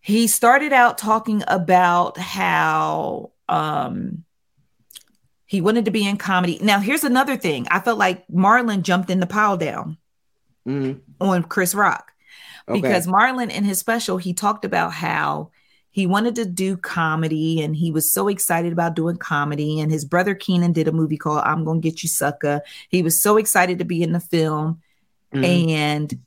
he started out talking about how um he wanted to be in comedy. Now here's another thing. I felt like Marlon jumped in the pile down Mhm. on Chris Rock Okay. because Marlon in his special he talked about how he wanted to do comedy and he was so excited about doing comedy and his brother Keenen did a movie called I'm Gonna Git You Sucka. He was so excited to be in the film Mhm. and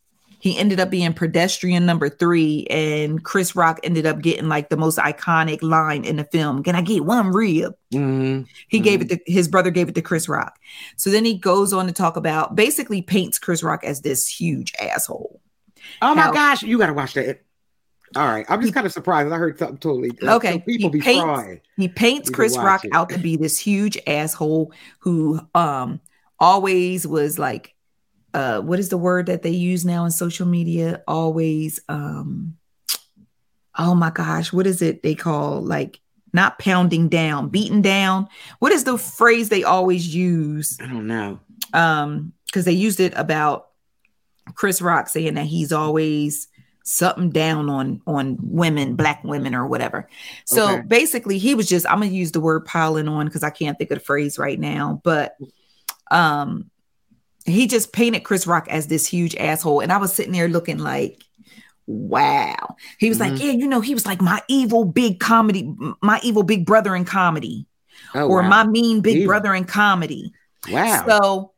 he ended up being pedestrian number three and Chris Rock ended up getting like the most iconic line in the film. Can I get one rib? Mhm. He gave it to his brother gave it to Chris Rock. So then he goes on to talk about basically paints Chris Rock as this huge asshole. Oh my How- gosh, you gotta watch that. All right, I'm just kind of surprised. I heard something totally. Okay, people he be paints-. He paints You Chris Rock it. out to be this huge asshole who um always was like uh what is the word that they use now in social media? Always um oh my gosh, what is it they call like not pounding down, beating down? What is the phrase they always use? I don't know. um because they used it about chris rock saying that he's always something down on on women black women or whatever so Okay. basically he was just i'm gonna use the word piling on because i can't think of the phrase right now but um he just painted chris rock as this huge asshole and i was sitting there looking like wow he was like Mhm. yeah you know he was like my evil big comedy my evil big brother in comedy Oh, or wow. my mean big Evil. brother in comedy wow.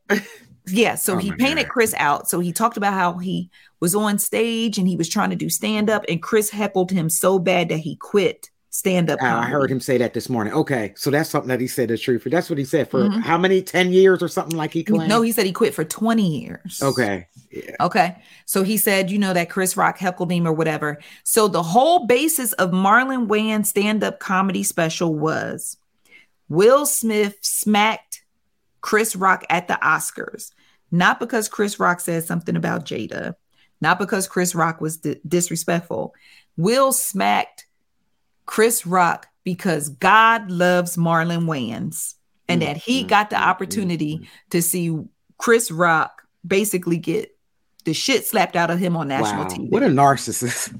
so yeah, so Oh he painted God. Chris out. So he talked about how he was on stage and he was trying to do stand up and Chris heckled him so bad that he quit stand up. Ah, I heard him say that this morning. Okay, so that's something that he said is true for. That's what he said for Mhm. how many ten years or something like he claimed. No, he said he quit for 20 years. okay, yeah, Okay. So he said, you know, that Chris Rock heckled him or whatever. So the whole basis of Marlon Wayans stand up comedy special was Will Smith smacked Chris Rock at the Oscars, not because Chris Rock said something about Jada, not because Chris Rock was di- disrespectful. Will smacked Chris Rock because God loves Marlon Wayans and that he mm, got the mm, opportunity mm, to see Chris Rock basically get the shit slapped out of him on national wow, TV. what a narcissist!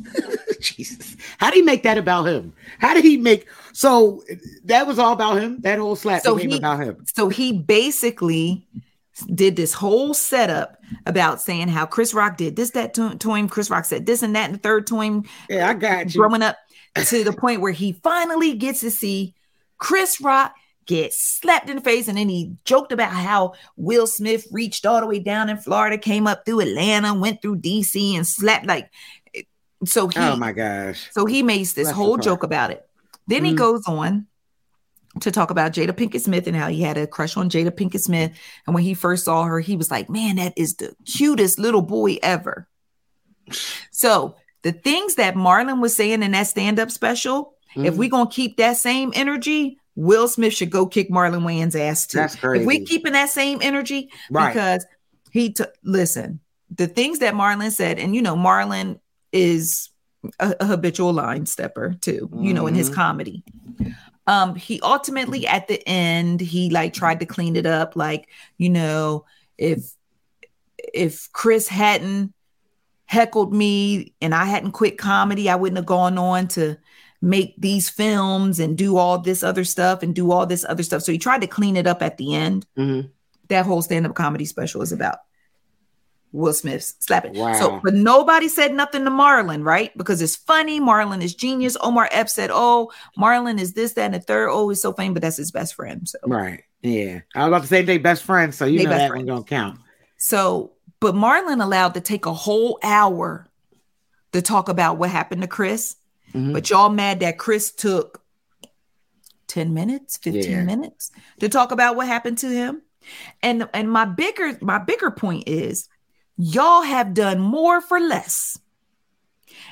Jesus, how did he make that about him? How did he make? So that was all about him. That whole slap So he- about him. so he basically did this whole setup about saying how Chris Rock did this, that to, to him. Chris Rock said this and that, and the third to him, Yeah, I got you. growing up to the point where he finally gets to see Chris Rock get slapped in the face. And then he joked about how Will Smith reached all the way down in Florida, came up through Atlanta, went through DC and slapped like so he oh my gosh! so he makes this whole joke about it. Then he Mhm. goes on to talk about Jada Pinkett Smith and how he had a crush on Jada Pinkett Smith. And when he first saw her, he was like, man, that is the cutest little boy ever. So the things that Marlon was saying in that stand-up special, if Mhm. we gonna keep that same energy, Will Smith should go kick Marlon Wayans' ass too. That's If we crazy. keeping that same energy, Right. because he took listen, the things that Marlon said, and you know, Marlon is a, a habitual line stepper too, you know, in his Mhm. comedy. Um, he ultimately at the end, he like tried to clean it up, like, you know, if if Chris hadn't heckled me and I hadn't quit comedy, I wouldn't have gone on to make these films and do all this other stuff and do all this other stuff. So he tried to clean it up at the end. Mhm. That whole stand-up comedy special is about Will Smith slapping. Wow. So, but nobody said nothing to Marlon, right? Because it's funny. Marlon is genius. Omar Epps said, "Oh, Marlon is this, that, and the third. Oh, he's so famous, but that's his best friend." So, Right? Yeah, I was about to say they best friends, so you They know that friends. one don't count. So, but Marlon allowed to take a whole hour to talk about what happened to Chris. Mhm. But y'all mad that Chris took 10 minutes, 15 Yeah. minutes to talk about what happened to him. And and my bigger my bigger point is y'all have done more for less.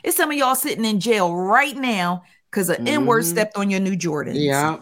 It's some of y'all sitting in jail right now because an N-word Mhm. stepped on your new Jordans. Yeah,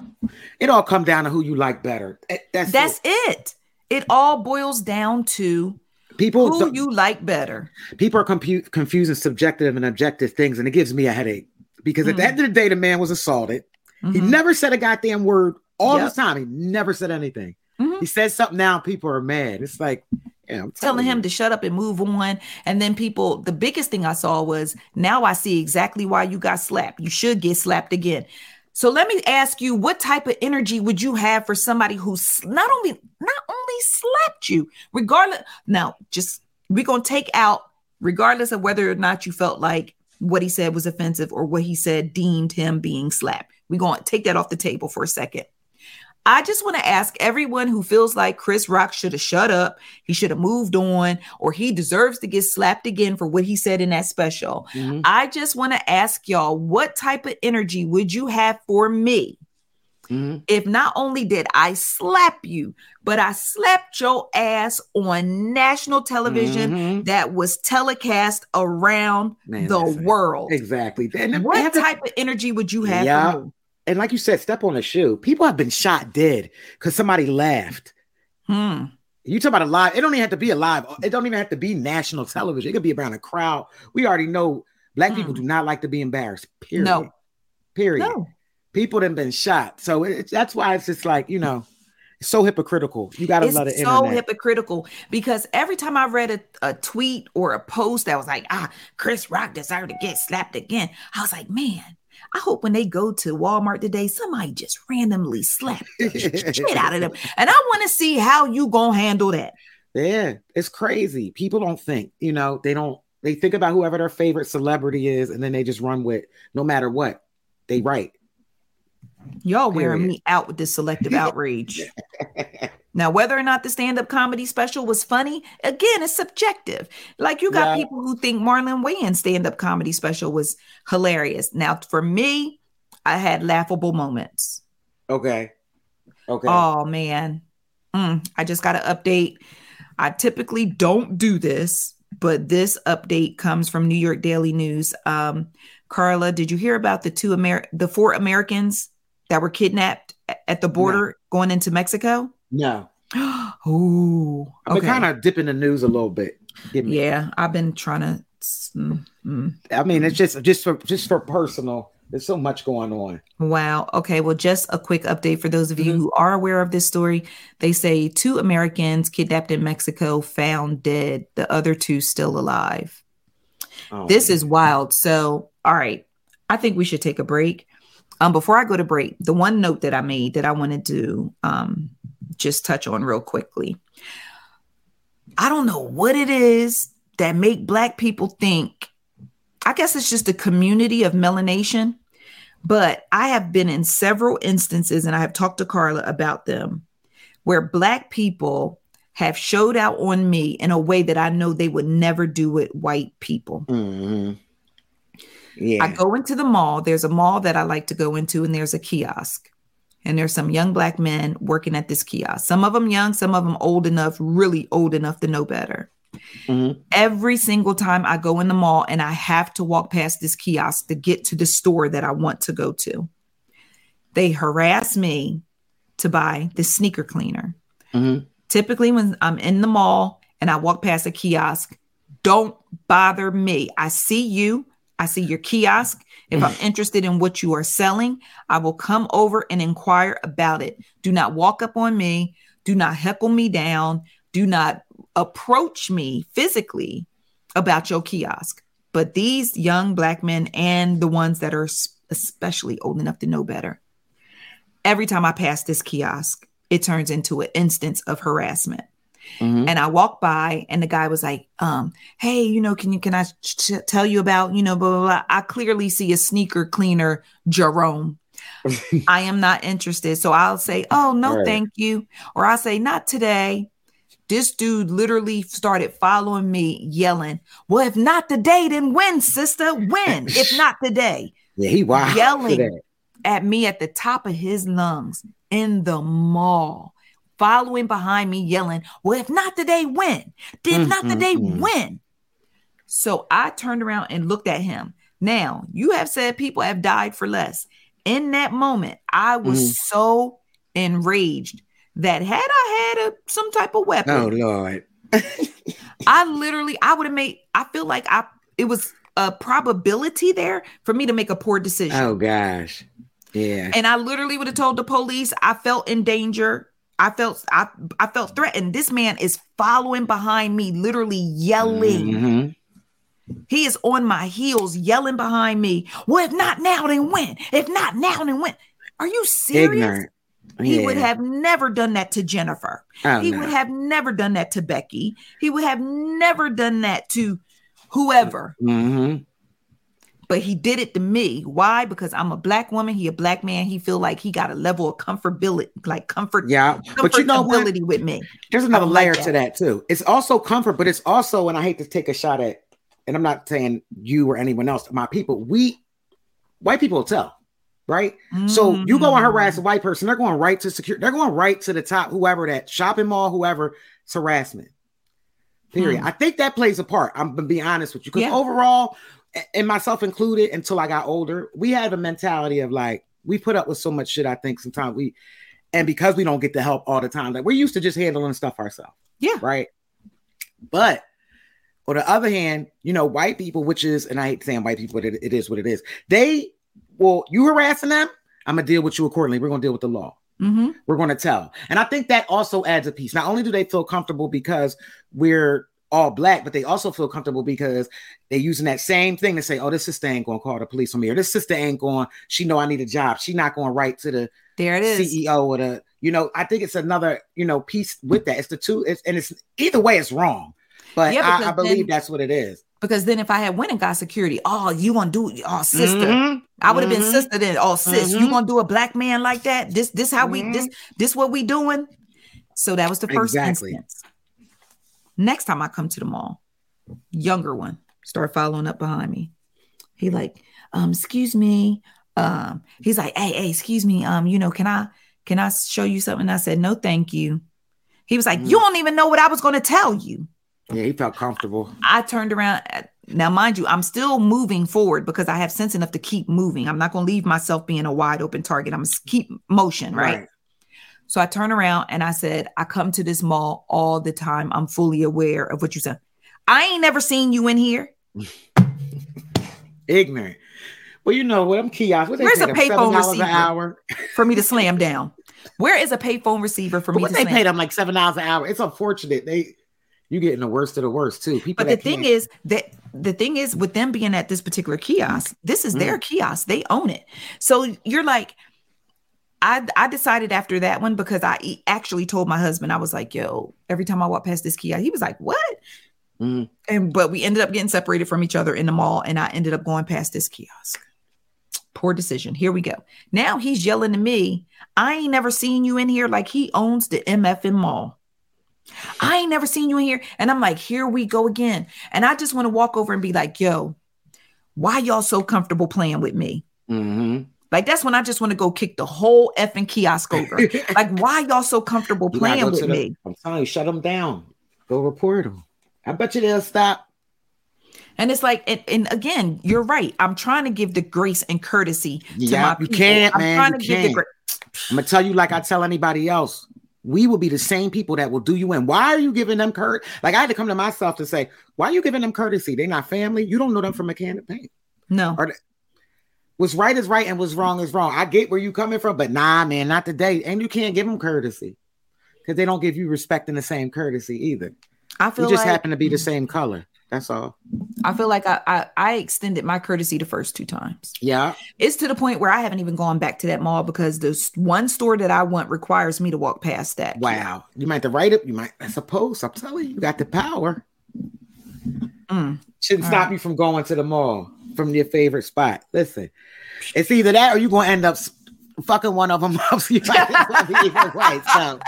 it all come down to who you like better. That's That's it. it. It all boils down to people. who you like better. people are compu- confusing subjective and objective things, and it gives me a headache because at the end of the day, the man was assaulted. He Mhm. never said a goddamn word all Yep. the time. He never said anything. Mhm. He said something now, people are mad. It's like, yeah, I'm telling him to shut up and move on. And then people, the biggest thing I saw was now I see exactly why you got slapped. You should get slapped again. So let me ask you, what type of energy would you have for somebody who's not only not only slapped you, regardless? Now, just we're gonna take out, regardless of whether or not you felt like what he said was offensive or what he said deemed him being slapped. We're gonna take that off the table for a second. I just want to ask everyone who feels like Chris Rock should have shut up, he should have moved on, or he deserves to get slapped again for what he said in that special. Mhm. I just want to ask y'all what type of energy would you have for me Mhm. if not only did I slap you, but I slapped your ass on national television Mhm. that was telecast around Man, the world? Exactly. And What to- type of energy would you have Yeah. And like you said, step on a shoe. People have been shot dead because somebody laughed. Hmm. You talk about a live, it don't even have to be a live, it don't even have to be national television. It could be around a crowd. We already know black people Hmm. do not like to be embarrassed. Period. No. Period. No. People have been shot. So it, that's why it's just like, you know, so hypocritical. You gotta it's love the so internet. hypocritical because every time I read a, a tweet or a post that was like, ah, Chris Rock deserved to get slapped again, I was like, man, I hope when they go to Walmart today, somebody just randomly slap the shit out of them. And I want to see how you gonna handle that. Yeah, it's crazy. People don't think, you know, they don't they think about whoever their favorite celebrity is, and then they just run with no matter what. They right. Y'all wearing Period. me out with this selective outrage. now, whether or not the stand-up comedy special was funny, again, it's subjective. Like you got Yeah. people who think Marlon Wayans stand-up comedy special was hilarious. Now, for me, I had laughable moments. Okay. Okay. Oh man. Mm, I just got to update. I typically don't do this, but this update comes from New York Daily News. Um, Carla, did you hear about the two Amer the four Americans that were kidnapped at the border going into Mexico? no. I've been okay. kind of dipping the news a little bit. Yeah, I've been trying to. mm, mm. I mean, it's just just for just for personal. There's so much going on. Wow. Okay. Well, just a quick update for those of you who are aware of this story. They say two Americans kidnapped in Mexico found dead, the other two still alive. Oh, this man. is wild. So, all right. I think we should take a break. Um, before I go to break, the one note that I made that I want to um just touch on real quickly. I don't know what it is that make black people think. I guess it's just a community of melanation, but I have been in several instances and I have talked to Carla about them where black people have showed out on me in a way that I know they would never do with white people. Mhm. Yeah. I go into the mall. There's a mall that I like to go into, and there's a kiosk. And there's some young black men working at this kiosk. Some of them young, some of them old enough, really old enough to know better. Mhm. Every single time I go in the mall and I have to walk past this kiosk to get to the store that I want to go to, they harass me to buy the sneaker cleaner. Mhm. Typically, when I'm in the mall and I walk past a kiosk, don't bother me. I see you, I see your kiosk. If I'm mm. interested in what you are selling, I will come over and inquire about it. Do not walk up on me. Do not heckle me down. Do not approach me physically about your kiosk. But these young black men and the ones that are especially old enough to know better, every time I pass this kiosk, it turns into an instance of harassment. Mhm. And I walked by, and the guy was like, um, "Hey, you know, can you can I ch- tell you about you know blah, blah blah?" I clearly see a sneaker cleaner, Jerome. I am not interested, so I'll say, "Oh no, Right. thank you," or I'll say, "Not today." This dude literally started following me, yelling, "Well, if not today, then when, sister? When? if not today?" Yeah, he for yelling at me at the top of his lungs in the mall, following behind me, yelling, Well, if not today, when? If not mm, today, mm. when? So I turned around and looked at him. Now, you have said people have died for less. In that moment, I was Mhm. so enraged that had I had a, some type of weapon, Oh Lord. I literally, I would have made, I feel like I, it was a probability there for me to make a poor decision. Oh gosh. Yeah. And I literally would have told the police I felt in danger. I felt I I felt threatened. This man is following behind me, literally yelling. Mhm. He is on my heels, yelling behind me. Well, if not now, then when? If not now, then when? Are you serious? Ignorant. He would have never done that to Jennifer. Oh, he no. would have never done that to Becky. He would have never done that to whoever. Mhm. But he did it to me. Why? Because I'm a black woman. He a black man. He feel like he got a level of comfortability, like comfort. Yeah, but you know what? with me. There's another don't like layer that. to that too. It's also comfort, but it's also, and I hate to take a shot at, and I'm not saying you or anyone else, my people, we white people will tell, right? So you go and harass a white person, they're going right to secure, they're going right to the top, whoever that shopping mall, whoever, it's harassment. Period. Hmm. I think that plays a part. I'm gonna be honest with you. Because Yeah. overall, and myself included, until I got older, we have a mentality of like, we put up with so much shit, I think sometimes we and because we don't get the help all the time, like we're used to just handling stuff ourselves. Yeah. Right. But on the other hand, you know, white people, which is, and I hate saying white people, but it, it is what it is. They, well, you harassing them, I'm gonna deal with you accordingly. We're gonna deal with the law. Mhm. We're gonna tell. And I think that also adds a piece. Not only do they feel comfortable because we're all black, but they also feel comfortable because they're using that same thing to say, "Oh, this sister ain't gonna call the police on me," or "This sister ain't going. She know I need a job. She not going right to the There it is. CEO or the." You know, I think it's another you know piece with that. It's the two, it's, and it's either way, it's wrong. But Yeah, I, I believe then- that's what it is. Because then if I had went and got security, oh, you gonna do oh sister. Mhm. I would have been Mhm. sister then. Oh, sis, you Mhm. gonna do a black man like that? This this how we this this what we doing? So that was the first Exactly. instance. Next time I come to the mall, younger one start following up behind me. He like, um, excuse me, Um, he's like, hey, hey, excuse me, um, you know, can I can I show you something? I said, no, thank you. He was like, you don't even know what I was going to tell you. Yeah, he felt comfortable. I turned around. Now, mind you, I'm still moving forward because I have sense enough to keep moving. I'm not going to leave myself being a wide open target. I'm going to keep motion, right? Right. So I turn around and I said, I come to this mall all the time. I'm fully aware of what you said. I ain't never seen you in here. Ignorant. Well, you know what? I'm kiosks. What Where's a payphone receiver an hour? for me to slam down? Where is a payphone receiver for But me what to they slam? pay them like seven dollars an hour. It's unfortunate. They you getting the worst of the worst too. People But the thing is that the thing is with them being at this particular kiosk, this is Mm. their kiosk. They own it. So you're like, I I decided after that one because I actually told my husband I was like, yo, every time I walk past this kiosk, he was like, what? Mm. And but we ended up getting separated from each other in the mall, and I ended up going past this kiosk. Poor decision. Here we go. Now he's yelling to me. I ain't never seen you in here. Like he owns the MFM mall. I ain't never seen you in here. And I'm like, here we go again. And I just want to walk over and be like, yo, why y'all so comfortable playing with me? Mhm. Like that's when I just want to go kick the whole effing kiosk over. like, why y'all so comfortable You playing with to the- me? I'm telling you, shut them down. Go report them. I bet you they'll stop. And it's like, and, and again, you're right. I'm trying to give the grace and courtesy to Yeah, my you can't, I'm man. trying You to give the can't. I'm gonna tell you like I tell anybody else. We will be the same people that will do you in. Why are you giving them curt? Like I had to come to myself to say, why are you giving them courtesy? They're not family. You don't know them from a can of paint. No. Or what's right is right and what's wrong is wrong. I get where you coming from, but nah, man, not today. And you can't give them courtesy because they don't give you respect in the same courtesy either. I feel You just like happen to be the mm-hmm. same color. That's all. I feel like I, I I extended my courtesy the first two times. Yeah. It's to the point where I haven't even gone back to that mall because the one store that I want requires me to walk past that. Wow. You might have to write it. You might, I suppose. I'm telling you, you got the power. Mm. Shouldn't All stop right. you from going to the mall from your favorite spot. Listen, it's either that or you're going to end up fucking one of them up. So you might as well be either way. So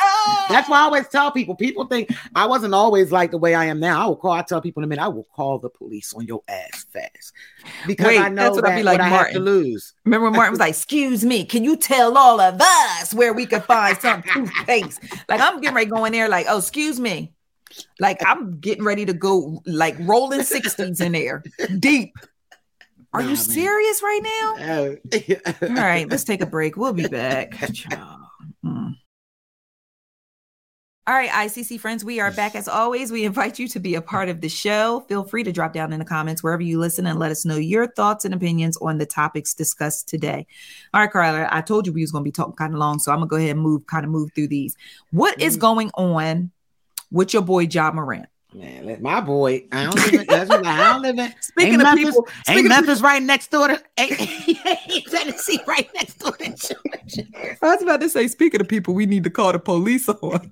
that's why I always tell people. People think I wasn't always like the way I am now. I will call. I tell people in a minute. I will call the police on your ass fast because Wait, I know that's what that I'd be like, what I have to lose. Remember when Martin was like, "Excuse me, can you tell all of us where we could find some toothpaste?" Like I'm getting ready to go in there, like, "Oh, excuse me." Like I'm getting ready to go like rolling sixties in there deep. Are Nah, you man. serious right now? Oh. All right, let's take a break. We'll be back. Mm. All right, ICC friends, we are back as always. We invite you to be a part of the show. Feel free to drop down in the comments wherever you listen and let us know your thoughts and opinions on the topics discussed today. All right, Carla, I told you we was going to be talking kind of long, so I'm going to go ahead and move kind of move through these. What is going on with your boy Ja Morant? Man, my boy, I don't live in, that's what I don't live in. Speaking ain't of Memphis, people- ain't Memphis right next door to ain't, ain't Tennessee right next door to Georgia. I was about to say, speaking of people, we need to call the police on.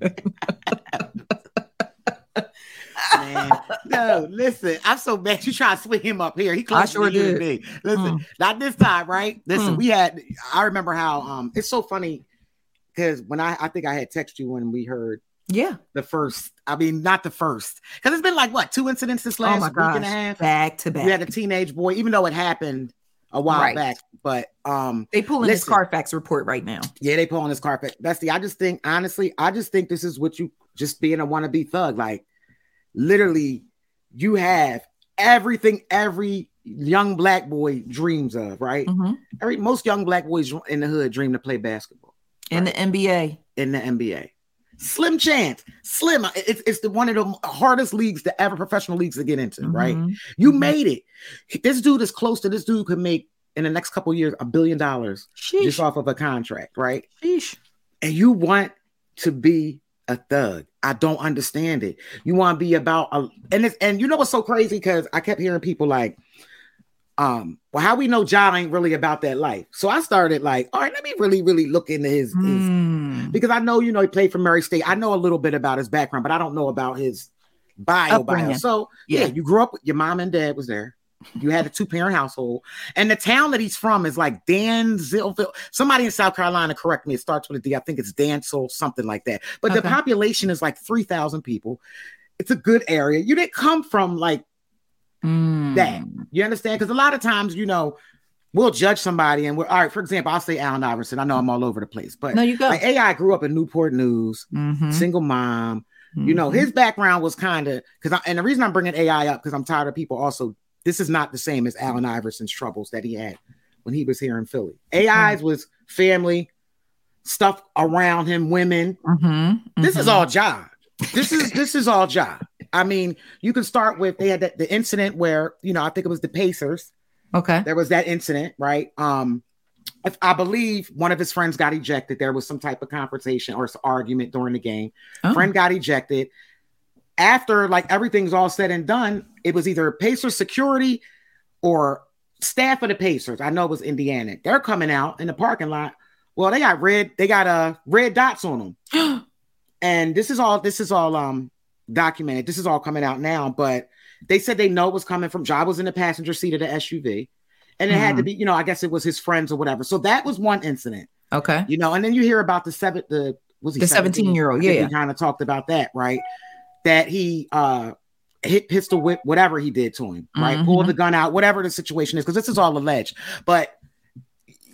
Man, no, listen, I'm so mad you trying to swing him up here. He close sure to you did. me. Listen, Mm. not this time, right? Listen, Mm. we had. I remember how um it's so funny because when I I think I had texted you when we heard yeah. the first. I mean, not the first because it's been like what two incidents this last oh week gosh. and a half. Back to back. We had a teenage boy, even though it happened a while Right. back, but um they pulling this. Carfax report right now. yeah, they pull on this. That's the. I just think, honestly, I just think this is what you just being a wannabe thug. Like, literally, you have everything every young black boy dreams of, right? Mhm. Every most young black boys in the hood dream to play basketball In the NBA. in the NBA. Slim chance, slim. It's it's the one of the hardest leagues to ever professional leagues to get into, right? Mhm. You Mhm. made it. This dude is close to this dude could make in the next couple years a billion dollars Sheesh. just off of a contract, right? Sheesh. and you want to be a thug. I don't understand it. You want to be about a, and it's and you know what's so crazy because I kept hearing people like, um, well, how we know Ja ain't really about that life. So I started like, all right, let me really, really look into his, his Mm. because I know you know he played for Murray State. I know a little bit about his background, but I don't know about his bio bio. So yeah. Yeah. you grew up with your mom and dad was there. You had a two parent household, and the town that he's from is like Danville. Somebody in South Carolina, correct me. It starts with a D. I think it's Dancel, something like that. But the population is like three thousand people. It's a good area. You didn't come from like Mm. that. You understand? Because a lot of times, you know, we'll judge somebody and we're all right. For example, I'll say Allen Iverson. I know I'm all over the place, but No, you go. Like AI grew up in Newport News, Mhm. single mom. You know, his background was kind of because, and the reason I'm bringing AI up because I'm tired of people also. This is not the same as Allen Iverson's troubles that he had when he was here in Philly. AI's was family stuff around him, women. Mhm, This is mhm. all Ja. This is this is all Ja. I mean, you can start with they had that, the incident where you know I think it was the Pacers. Okay. There was that incident, right? Um, if I believe one of his friends got ejected. There was some type of confrontation or argument during the game. Oh. Friend got ejected. After like everything's all said and done, it was either Pacers security or staff of the Pacers. I know it was Indiana. They're coming out in the parking lot. Well, they got red. They got uh red dots on them. and this is all. This is all um documented. This is all coming out now. But they said they know it was coming from. Ja was in the passenger seat of the SUV, and it had to Mhm. be. You know, I guess it was his friends or whatever. So that was one incident. Okay. You know, and then you hear about the seven. The was he The 17-year-old, yeah, We yeah. kind of talked about that, right? That he uh hit pistol whip whatever he did to him, right? Pulled Mhm. the gun out, whatever the situation is, because this is all alleged. But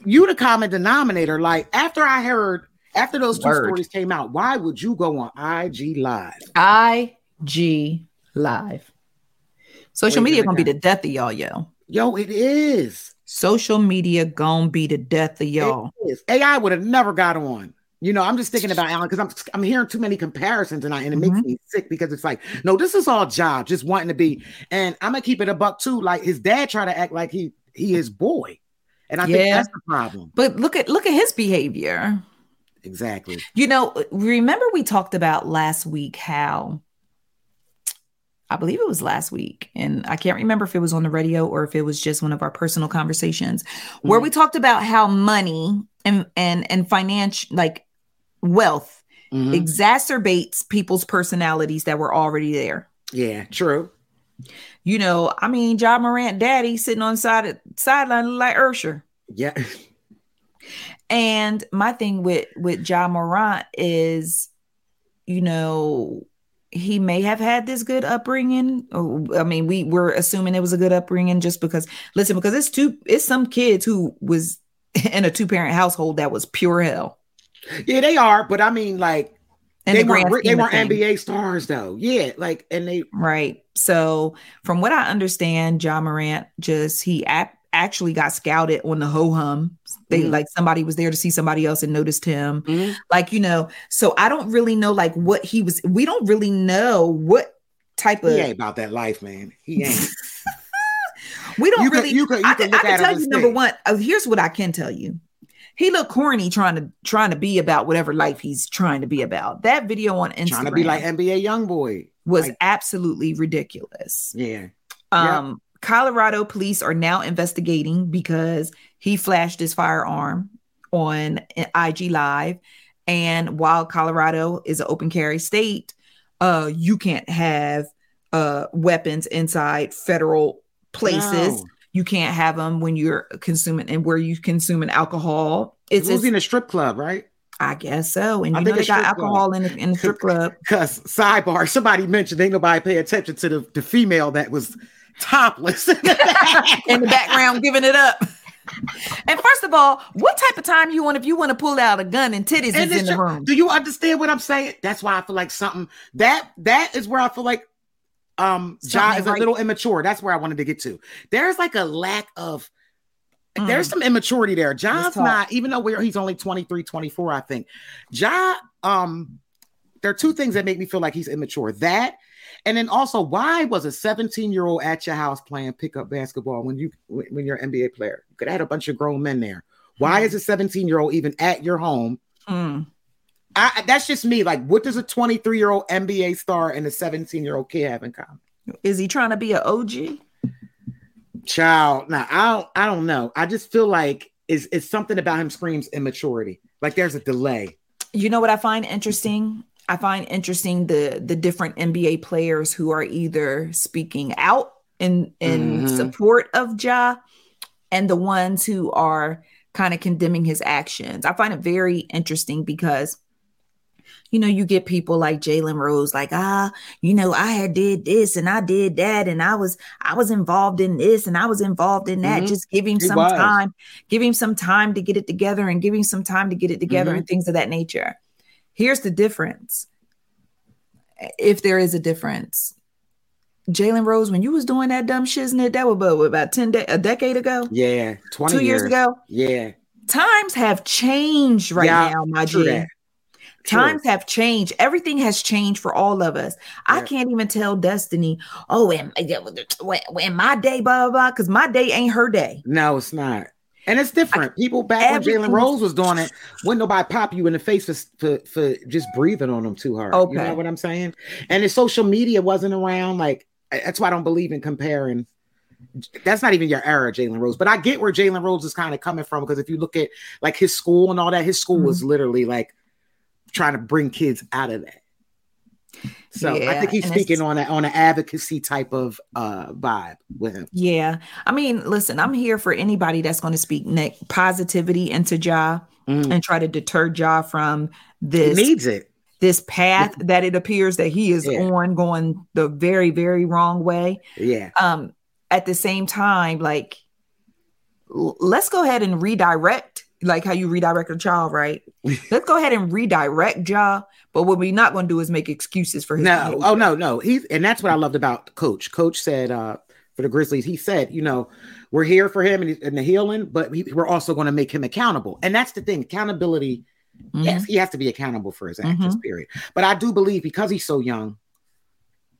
you, the common denominator, like after I heard after those two Word. stories came out, why would you go on IG Live? IG Live. Social Wait, media gonna be the death of y'all, yo. Yo, it is. Social media gonna be the death of y'all. It is. AI would have never got on. You know, I'm just thinking about Allen because I'm I'm hearing too many comparisons tonight, and it makes Mm-hmm. me sick because it's like, no, this is all Ja, just wanting to be. And I'm gonna keep it a buck too. Like his dad tried to act like he he is boy, and I think that's the problem. But look at look at his behavior. Exactly. You know, remember we talked about last week how I believe it was last week, and I can't remember if it was on the radio or if it was just one of our personal conversations where we talked about how money and and and financial like wealth Mhm. exacerbates people's personalities that were already there. Yeah, true. You know, I mean, Ja Morant daddy sitting on the side sideline like Ursher. Yeah. And my thing with with Ja Morant is, you know, he may have had this good upbringing. I mean, we were assuming it was a good upbringing just because. Listen, because it's two, it's some kids who was in a two parent household that was pure hell. Yeah, they are, but I mean, like In they the weren't they weren't things. NBA stars though. Yeah, like and they Right. So, from what I understand, Ja Morant just he ap- actually got scouted on the ho hum. They Mhm. like somebody was there to see somebody else and noticed him. Like you know, so I don't really know like what he was. We don't really know what type of. he ain't about that life, man. He ain't. we don't You really. you could- you I can, look I can tell you number one. uh, here's what I can tell you. He looked corny trying to trying to be about whatever life he's trying to be about. That video on Instagram Trying to be like NBA YoungBoy. was Like, absolutely ridiculous. yeah. Um, Colorado police are now investigating because he flashed his firearm on IG Live. And while Colorado is an open carry state, uh, you can't have uh weapons inside federal places. No. You can't have them when you're consuming and where you consuming alcohol. It's It's, in a strip club, right? I guess so. And I you think know they got club. alcohol in the, in the strip club. Because sidebar, somebody mentioned ain't nobody pay attention to the, the female that was topless. in the background giving it up. And first of all, what type of time you want if you want to pull out a gun and titties And is in it's the room? Do you understand what I'm saying? That's why I feel like something that that is where I feel like um Ja is a right. little immature. That's where I wanted to get to. There's like a lack of Mm. there's some immaturity there. Ja's not, even though we're he's only 23, 24, I think. Ja, um, there are two things that make me feel like he's immature. That and then also, why was a 17 year old at your house playing pickup basketball when you when you're an NBA player? You could have had a bunch of grown men there. Why is a 17 year old even at your home? Mm. I, that's just me. Like, what does a 23 year old NBA star and a 17 year old kid have in common? Is he trying to be an OG? Child, now I don't, I don't know. I just feel like it's, it's something about him screams immaturity. Like there's a delay. You know what I find interesting? I find interesting the the different NBA players who are either speaking out in in Mhm. support of Ja and the ones who are kind of condemning his actions. I find it very interesting because you know, you get people like Jalen Rose, like, ah, you know, I had did this and I did that, and I was I was involved in this and I was involved in that. Mhm. Just give him some was. time, give him some time to get it together and give him some time to get it together Mhm. and things of that nature. Here's the difference. If there is a difference. Jalen Rose, when you was doing that dumb shiznit, that was about, about 10 de- a decade ago, Yeah, 20 two years ago. Yeah. Times have changed right Yeah, now, my true G. that. True. Times have changed. Everything has changed for all of us. I can't even tell Destiny, oh, in, in my day, blah, blah, blah, because my day ain't her day. No, it's not. And it's different. People back when Jalen Rose was doing it, wouldn't nobody pop you in the face for, for for just breathing on them too hard. Okay. You know what I'm saying? And the social media wasn't around. Like that's why I don't believe in comparing. That's not even your era, Jalen Rose. But I get where Jalen Rose is kind of coming from because if you look at like his school and all that, his school was Mm-hmm. literally like trying to bring kids out of that. So I think he's speaking on a, on an advocacy type of uh vibe with him. Yeah. I mean, listen, I'm here for anybody that's going to speak ne- positivity into Ja Mm. and try to deter Ja from He this needs it. this path that it appears that he is Yeah. on going the very very wrong way Yeah. um at the same time like l- let's go ahead and redirect like how you redirect a child right let's go ahead and redirect Ja but what we're not going to do is make excuses for his No, behavior. oh no, no. He's and that's what I loved about Coach. Coach said uh for the Grizzlies, he said, you know, we're here for him and, and the healing, but we, we're also going to make him accountable. And that's the thing, accountability. Yes, he has to be accountable for his actions. Mhm. Period. But I do believe because he's so young,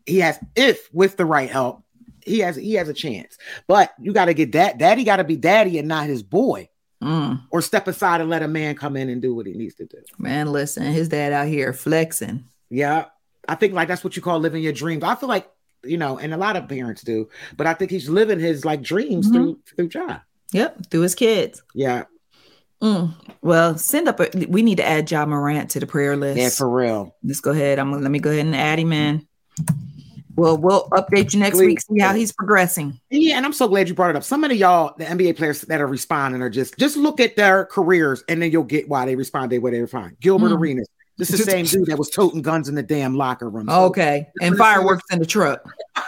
he has, if with the right help, he has he has a chance. But you got to get that. Daddy got to be daddy and not his boy, Mm. or step aside and let a man come in and do what he needs to do. man listen his dad out here flexing Yeah. I think like that's what you call living your dreams. I feel like, you know, and a lot of parents do, but I think he's living his like dreams Mhm. through through Ja. yep through his kids Yeah. Mm. well send up a, we need to add Ja Morant to the prayer list Yeah, for real. let's go ahead i'm gonna let me go ahead and add him in well we'll update you next week see how he's progressing Yeah, and I'm so glad you brought it up. Some of the y'all, the NBA players that are responding are just just look at their careers and then you'll get why they responded where they were fine. Gilbert Mm. Arenas. This is the same dude that was toting guns in the damn locker room. So- okay and fireworks in the truck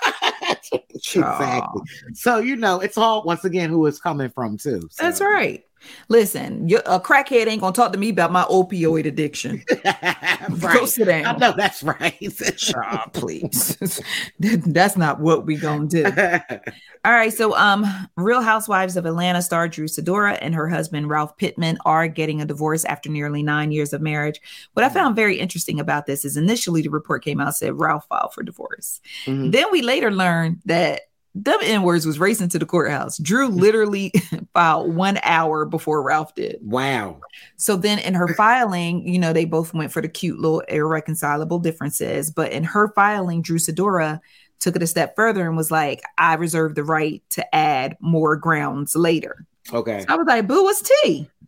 exactly. So you know, it's all once again who it's coming from too. So. That's right. Listen, a crackhead ain't gonna talk to me about my opioid addiction. Go sit down. I know that's right. Child, please. That's not what we gonna do. All right. So, um, Real Housewives of Atlanta star Drew Sidora and her husband Ralph Pittman are getting a divorce after nearly nine years of marriage. What I found very interesting about this is initially the report came out said Ralph filed for divorce. Mhm. Then we later learned that them N words was racing to the courthouse. Drew mm. literally filed one hour before Ralph did. Wow. So then in her filing, you know, they both went for the cute little irreconcilable differences. But in her filing, Drew Sidora took it a step further and was like, I reserve the right to add more grounds later. Okay. I was like, boo, what's tea?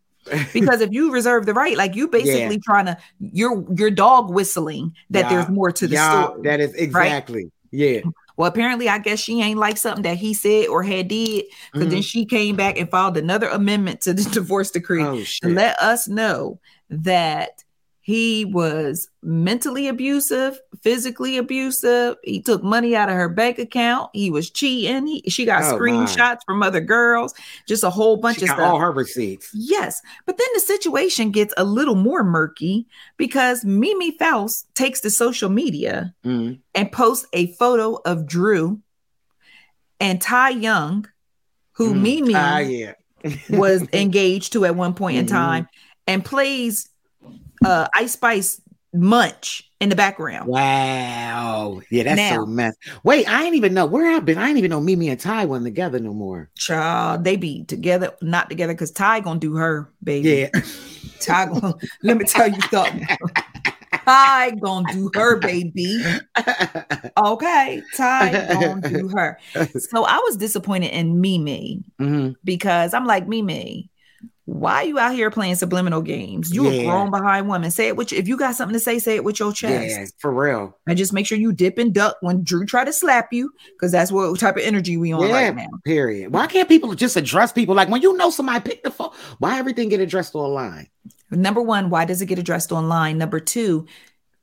Because if you reserve the right, like you basically Yeah. trying to you're you're dog whistling that Yeah. there's more to the yeah, story. That is exactly. Yeah. Well, apparently, I guess she ain't like something that he said or had did. Because then Mhm. she came back and filed another amendment to the divorce decree Oh to let us know that he was mentally abusive, physically abusive. He took money out of her bank account. He was cheating. He, she got Oh, my. screenshots from other girls, just a whole bunch she of stuff. all her receipts. Yes. But then the situation gets a little more murky because Mimi Faust takes to social media Mhm. and posts a photo of Drew and Ty Young, who Mm. Mimi Ah, yeah. was engaged to at one point in Mhm. time, and plays uh Ice Spice Munch in the background. Wow. Yeah, that's Now- so mess. Wait, I ain't even know where I've been. I ain't even know Mimi and Ty wasn't together no more. Child, they be together, not together, because Ty gonna do her, baby. Yeah. Ty gonna, let me tell you something. Ty gonna do her, baby. Okay, Ty gonna do her. So I was disappointed in Mimi Mhm. because I'm like, Mimi, why are you out here playing subliminal games? You Yeah. a grown behind woman. Say it with if you got something to say, say it with your chest. Yeah, for real. And just make sure you dip and duck when Drew try to slap you, because that's what type of energy we on Yeah, right now. period. Why can't people just address people like when you know somebody pick the phone? Why everything get addressed online? Number one, why does it get addressed online? Number two,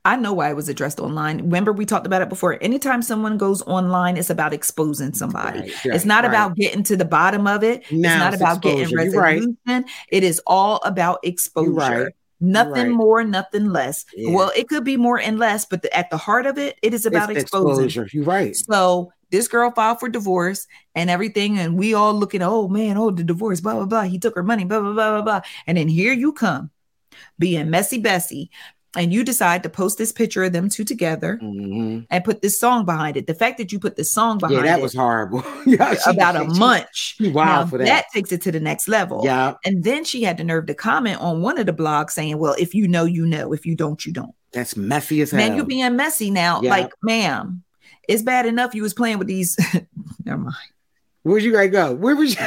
I know why it was addressed online. Remember, we talked about it before. Anytime someone goes online, it's about exposing somebody. Right, it's not right. about getting to the bottom of it. Now it's not it's about getting exposure. Right. resolution. It is all about exposure. right. Nothing right. more, nothing less. Yeah. Well, it could be more and less, but the, at the heart of it, it is about It's exposing. exposure. You're right. So this girl filed for divorce and everything, and we all looking, oh man, oh the divorce, blah blah blah. He took her money, blah blah blah blah blah. And then here you come, being messy Bessie, and you decide to post this picture of them two together Mhm. and put this song behind it. The fact that you put this song behind Yeah, that it was horrible. yeah, she- about a she- month. She wild Now, for that. takes it to the next level. Yeah, And then she had the nerve to comment on one of the blogs saying, Well, if you know, you know. If you don't, you don't. that's messy as hell. Man, you're being messy now. Yeah. Like, ma'am, it's bad enough you was playing with these. Never mind. Where'd you guys go? Where was you?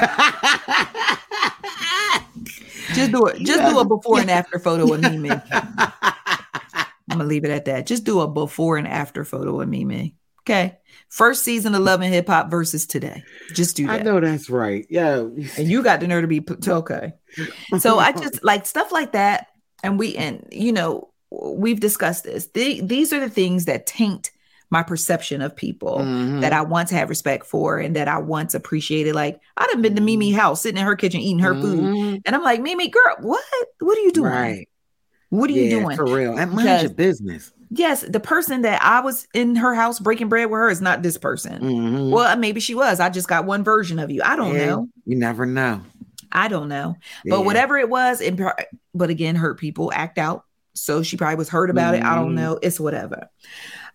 Just do it. Just do a before and after photo of Mimi. I'm gonna leave it at that. Just do a before and after photo of Mimi. Okay. First season of Love and Hip Hop versus today. Just do I know that's right. Yeah. And you got the nerve to be put okay. So I just like stuff like that. And we and you know, we've discussed this. The, these are the things that taint my perception of people Mhm. that I once had respect for and that I once appreciated. Like I'd have been to Mimi house, sitting in her kitchen eating her food. Mhm. And I'm like, Mimi, girl, what? What are you doing? Right. What are you doing? For real. And mind your business. Yes, the person that I was in her house breaking bread with her is not this person. Mhm. Well, maybe she was. I just got one version of you. I don't Yeah, know. You never know. I don't know. Yeah. But whatever it was, it, but again, hurt people act out. So she probably was hurt about it. I don't Mhm. know. It's whatever.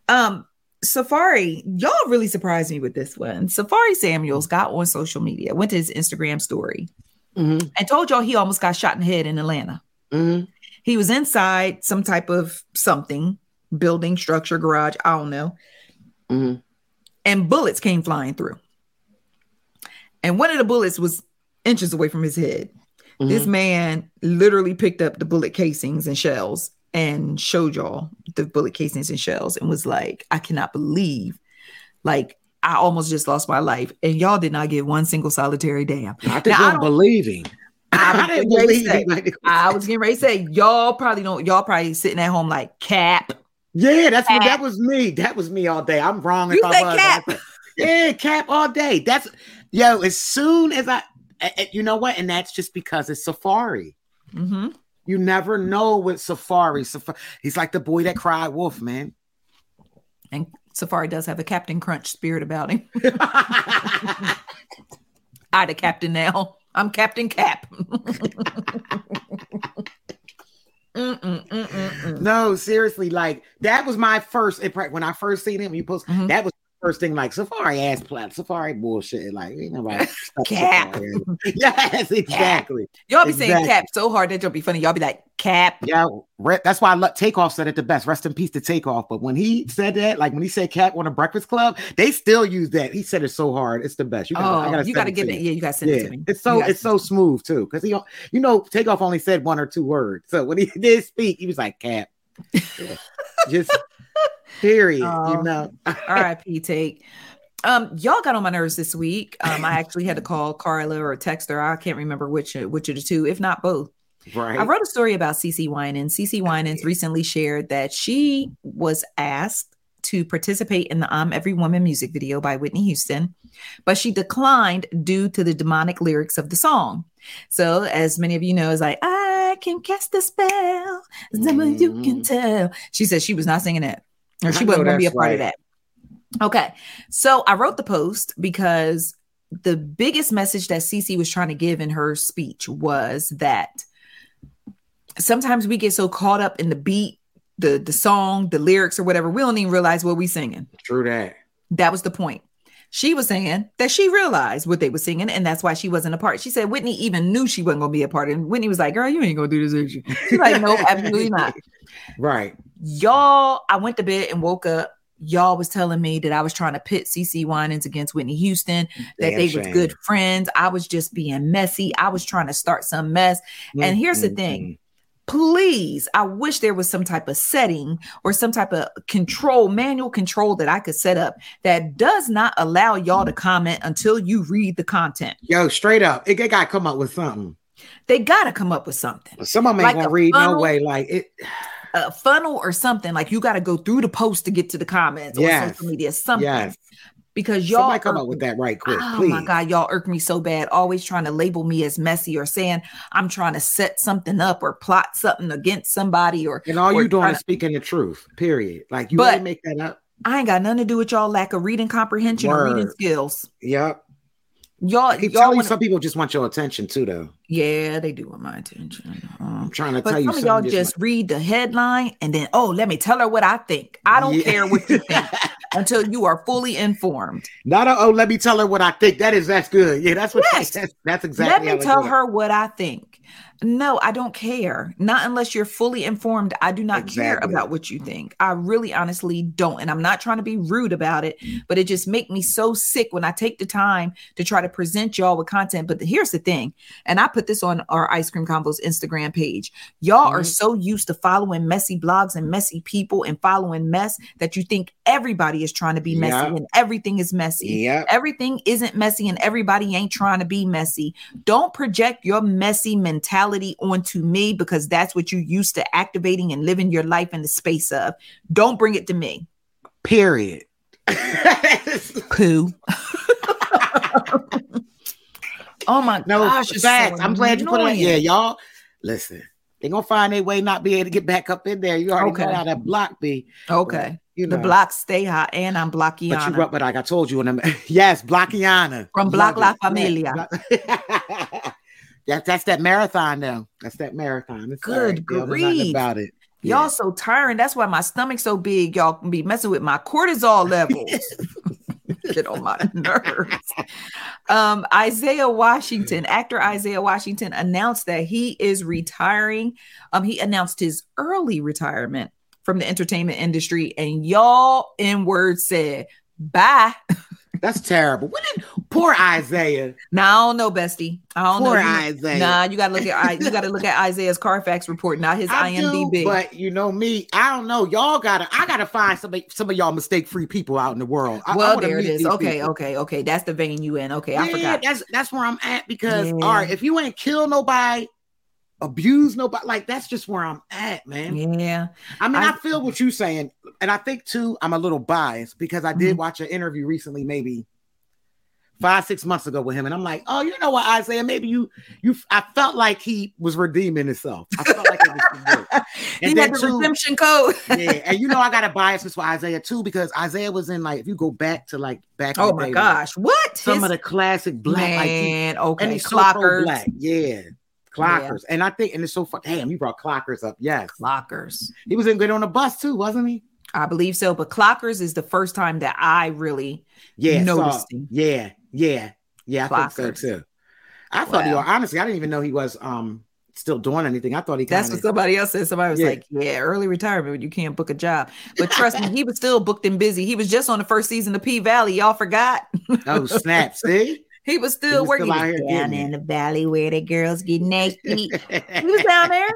Um, Safari, y'all really surprised me with this one. Safari Samuels got on social media, went to his Instagram story, Mhm. and told y'all he almost got shot in the head in Atlanta. Mhm. He was inside some type of something, building, structure, garage, I don't know. Mhm. And bullets came flying through. And one of the bullets was inches away from his head. This Mhm. man literally picked up the bullet casings and shells and showed y'all the bullet casings and shells and was like, I cannot believe, like, I almost just lost my life. And y'all did not get one single solitary damn. I just Now, I don't don't- believe him. I was I didn't getting ready to believe say-. I was getting ready to say, y'all probably don't, y'all probably sitting at home like, cap. Yeah, that's what Cap. that was me. That was me all day. I'm wrong if You I was. cap. I Yeah, cap all day. That's yo. As soon as I, you know what, and that's just because it's Safari. hmm You never know with Safari. Safari. He's like the boy that cried wolf, man. And Safari does have a Captain Crunch spirit about him. I the captain now. I'm Captain Cap. No, seriously, like that was my first impre- when I first seen him. You post Mhm. that was first thing. Like Safari ass plat, Safari bullshit. Like ain't nobody. Cap. Yes, exactly. Y'all be saying cap so hard that y'all be funny. Y'all be like, cap. Yeah, that's why I let Takeoff said it the best. Rest in peace to Takeoff. But when he said that, like when he said "cap" on a Breakfast Club, they still use that. He said it so hard. It's the best. You Oh, gotta, you gotta got to send give to it. Yeah, you got to send Yeah, it to me. it's so it's so smooth too. Because he, you know, Takeoff only said one or two words. So when he did speak, he was like "cap," Yeah. just period. Oh. you know, R.I.P. Take. Um, y'all got on my nerves this week. Um, I actually had to call Carla or text her. I can't remember which which of the two, if not both. right? I wrote a story about CeCe Winans. CeCe Winans recently shared that she was asked to participate in the I'm Every Woman music video by Whitney Houston, but she declined due to the demonic lyrics of the song. So, as many of you know, is like, I can cast a spell, someone you can tell. She said she was not singing that, or she wasn't going to be a part of that. Okay. So I wrote the post because the biggest message that CeCe was trying to give in her speech was that sometimes we get so caught up in the beat, the the song, the lyrics, or whatever, we don't even realize what we're singing. True that. That was the point. She was saying that she realized what they were singing, and that's why she wasn't a part. She said Whitney even knew she wasn't gonna be a part. And Whitney was like, Girl, you ain't gonna do this. is you?" She's like, No, absolutely not. Right. Y'all, I went to bed and woke up. Y'all was telling me that I was trying to pit CeCe Winans against Whitney Houston, that Damn they shame. was good friends. I was just being messy. I was trying to start some mess. And here's the thing. Please, I wish there was some type of setting or some type of control, manual control that I could set up that does not allow y'all to comment until you read the content. Yo, straight up, it, it got to come up with something. They gotta come up with something. Some of them ain't Like gonna read no way. Like it. A funnel or something. Like you gotta go through the post to get to the comments or social media, something. Yes. Because y'all Somebody come up with that right quick, Oh please. my god, y'all irk me so bad. Always trying to label me as messy or saying I'm trying to set something up or plot something against somebody or And all or you doing is speaking the truth. Period. Like you But- didn't make that up. I ain't got nothing to do with y'all lack of reading comprehension or reading skills. Yep. Y'all, I keep y'all wanna- some people just want your attention too, though. yeah, they do want my attention. Um, I'm trying to but tell you, some y'all just read the headline and then, oh, let me tell her what I think. I don't Yeah. care what you think until you are fully informed. Not a, oh, let me tell her what I think. That is that's good. Yeah, that's what Yes. that's, that's exactly. Let me tell her what I think. No, I don't care. Not unless you're fully informed. I do not care about what you think. I really honestly don't. And I'm not trying to be rude about it, but it just make me so sick when I take the time to try to present y'all with content. But here's the thing, and I put this on our Ice Cream Convos Instagram page. Y'all are Mhm. so used to following messy blogs and messy people and following mess that you think everybody is trying to be messy Yep. and everything is messy. Yep. Everything isn't messy and everybody ain't trying to be messy. Don't project your messy mentality onto me because that's what you used to activating and living your life in the space of. Don't bring it to me. Period. Pooh. oh my no gosh. it's so. I'm glad you put it. annoying. Yeah, y'all. Listen, they're gonna find a way not be able to get back up in there. You already Okay. know how that block be. Okay. You know. the blocks stay hot and I'm But you but like I told you, in them, yes, Blockiana From Block La Familia. Yeah, that's that marathon now. That's that marathon. It's all Good right, girl. There's grief. about it. Y'all Yeah. so tiring. That's why my stomach's so big. Y'all can be messing with my cortisol levels. Get on my nerves. Um, Isaiah Washington, actor Isaiah Washington, announced that he is retiring. Um, he announced his early retirement from the entertainment industry, and y'all in words said bye. That's terrible. What did poor Isaiah? Now I don't know, bestie. I don't Poor know. You- Isaiah. Nah, you gotta look at you gotta look at Isaiah's Carfax report, not his I do, IMDb. but you know me. I don't know. Y'all gotta. I gotta find some of- some of y'all mistake free people out in the world. I, I well, wanna there it is. Okay, people. okay, okay. That's the vein you in. Okay, I forgot. That's that's where I'm at because Yeah. all right, if you ain't kill nobody, abuse nobody, like that's just where I'm at, man. Yeah. I mean, I, I- feel what you're saying, and I think too, I'm a little biased because I did Mm-hmm. watch an interview recently, maybe five, six months ago with him, and I'm like, oh, you know what, Isaiah? Maybe you, you. I felt like he was redeeming himself. I felt like it was work. he And had the too, redemption code. yeah, and you know I got a bias for Isaiah too because Isaiah was in like if you go back to like back. oh my day, like, gosh. What? some His- of the classic black, like he- okay. and he's so pro-black. Yeah, clockers, and I think and it's so fun. Damn, you brought clockers up. Yes, Clockers. he was in Get on the Bus too, wasn't he? I believe so. But Clockers is the first time that I really Yeah, noticed him. yeah, yeah, yeah. I think so too. I thought he Wow. honestly, I didn't even know he was um still doing anything. I thought he kind That's what somebody else said. Somebody was Yeah. like, "Yeah, early retirement when you can't book a job." But trust me, he was still booked and busy. He was just on the first season of P Valley. Y'all forgot. oh snap. See, He was still was working still out here down in the valley where the girls get naked. he was down there.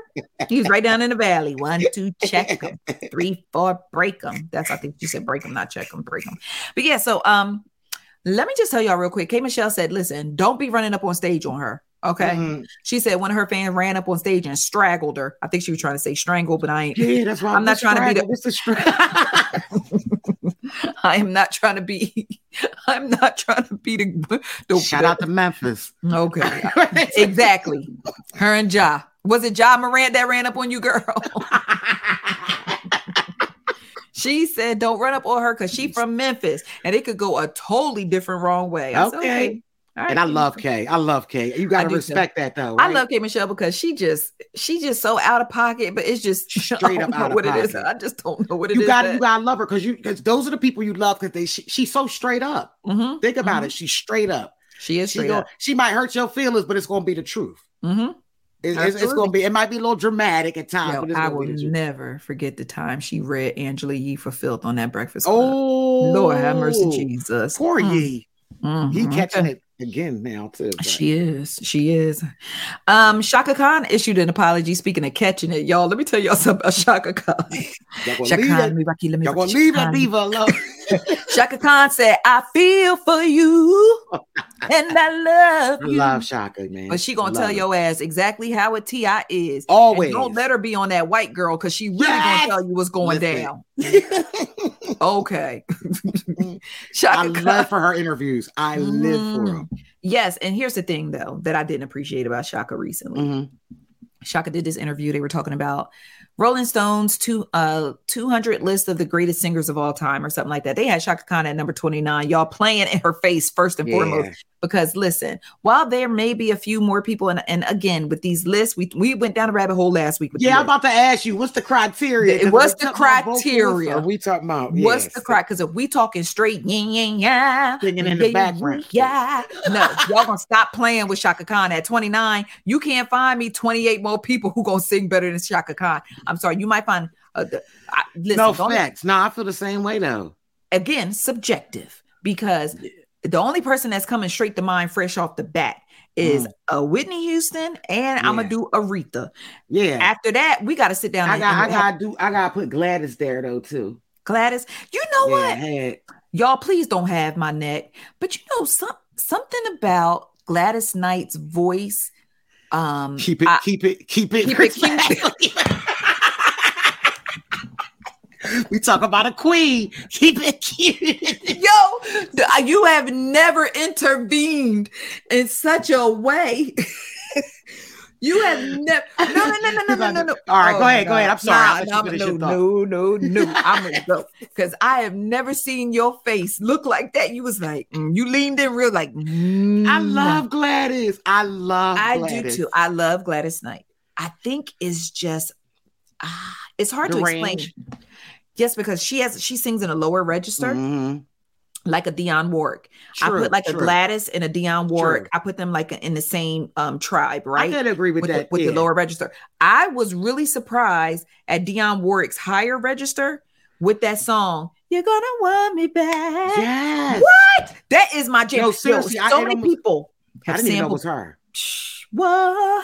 He was right down in the valley. One, two, check them. Three, four, break them. That's I think you said break them, not check them, break them. But yeah, so um, let me just tell y'all real quick. K Michelle said, "Listen, don't be running up on stage on her." Okay, Mhm. she said one of her fans ran up on stage and straggled her. I think she was trying to say strangle, but I ain't. Yeah, that's why I'm not trying to be the- the strap? I am not trying to be. I'm not trying to be the. the Shout out to Memphis. Okay, exactly. Her and Ja. Was it Ja Morant that ran up on you, girl? she said, "Don't run up on her because she from Memphis, and it could go a totally different wrong way." I said, Okay. Right, And I K. love Kay. I love Kay. You gotta respect that though. I love K Michelle because she just she just so out of pocket, but it's just Straight up out of what it is. I just don't know what it is. you gotta that- you gotta love her because you because those are the people you love because they she, she's so straight up. Mhm, Think about mhm. it. She's straight up. She is She, straight go, up. she might hurt your feelings, but it's gonna be the truth. Mhm. It's, it's, it's gonna be. It might be a little dramatic at times, Yo, but I will be the truth. never forget the time she read Angela Yee for filth on that breakfast. Club. Oh, Lord have mercy, Jesus. Poor Mm. Yee. He Mhm. catching it again now too. but- She is. She is. Um, Chaka Khan issued an apology. Speaking of catching it, y'all, let me tell y'all something about Chaka Khan. Y'all gonna Chaka leave Khan, that- me Rocky, let me y'all gonna leave that diva alone. Chaka Khan said, I feel for you and I love you. I love Chaka, man. But she gonna Love tell it. your ass exactly how a Ti is. And Always. don't let her be on that white girl because she really Yes! gonna tell you what's going Listen. down. okay. Chaka I Khan. live for her interviews. I live for them. Yes, and here's the thing though that I didn't appreciate about Chaka recently. Mm-hmm. Chaka did this interview. They were talking about Rolling Stones two uh 200 list of the greatest singers of all time or something like that. They had Chaka Khan at number 29. Y'all playing in her face first and Yeah. foremost because listen, while there may be a few more people and and again with these lists, we we went down a rabbit hole last week Yeah, I'm about to ask you, what's the criteria? It- what's the talking about vocalists, criteria? we talking about What's the criteria? Because if we talking straight, yeah, yeah, yeah, Singing in the background. yeah. No, y'all gonna stop playing with Chaka Khan at 29. You can't find me 28 more people who gonna sing better than Chaka Khan. I'm sorry, you might find. Uh, the, I, listen, No facts. No, I feel the same way though. again, subjective because the only person that's coming straight to mind, fresh off the bat, is a Whitney Houston, and I'm gonna Mm. Do Aretha. Yeah. After that, we got to sit down. I got I gotta do I gotta put Gladys there though too. Gladys. You know Yeah, what? Had- Y'all, please don't have my neck. But you know, some something about Gladys Knight's voice. Um keep it, I- keep it, keep it, keep it cute. we talk about a queen. Keep it cute. Yo, you have never intervened in such a way. you have never. No, no, no, no, no, no, no, no. All right, Oh, go ahead, go ahead. I'm sorry. Nah, let you nah, finish no, no, no, no. I'm gonna go because I have never seen your face look like that. You was like, mm, you leaned in real like. I mm. love Gladys. I love I Gladys. do too. I love Gladys Knight. I think it's just ah, it's hard The to explain. Yes, because she has she sings in a lower register, Mhm. like a Dionne Warwick. I put like a. Gladys and a Dionne Warwick. True. I put them like in the same um tribe, right? I can agree with, with, that. the, with yeah. the lower register. I was really surprised at Dionne Warwick's higher register with that song. You're gonna want me back. Yes. What? That is my jam. No, seriously, I- so it many almost- people I didn't even know it was her. Whoa.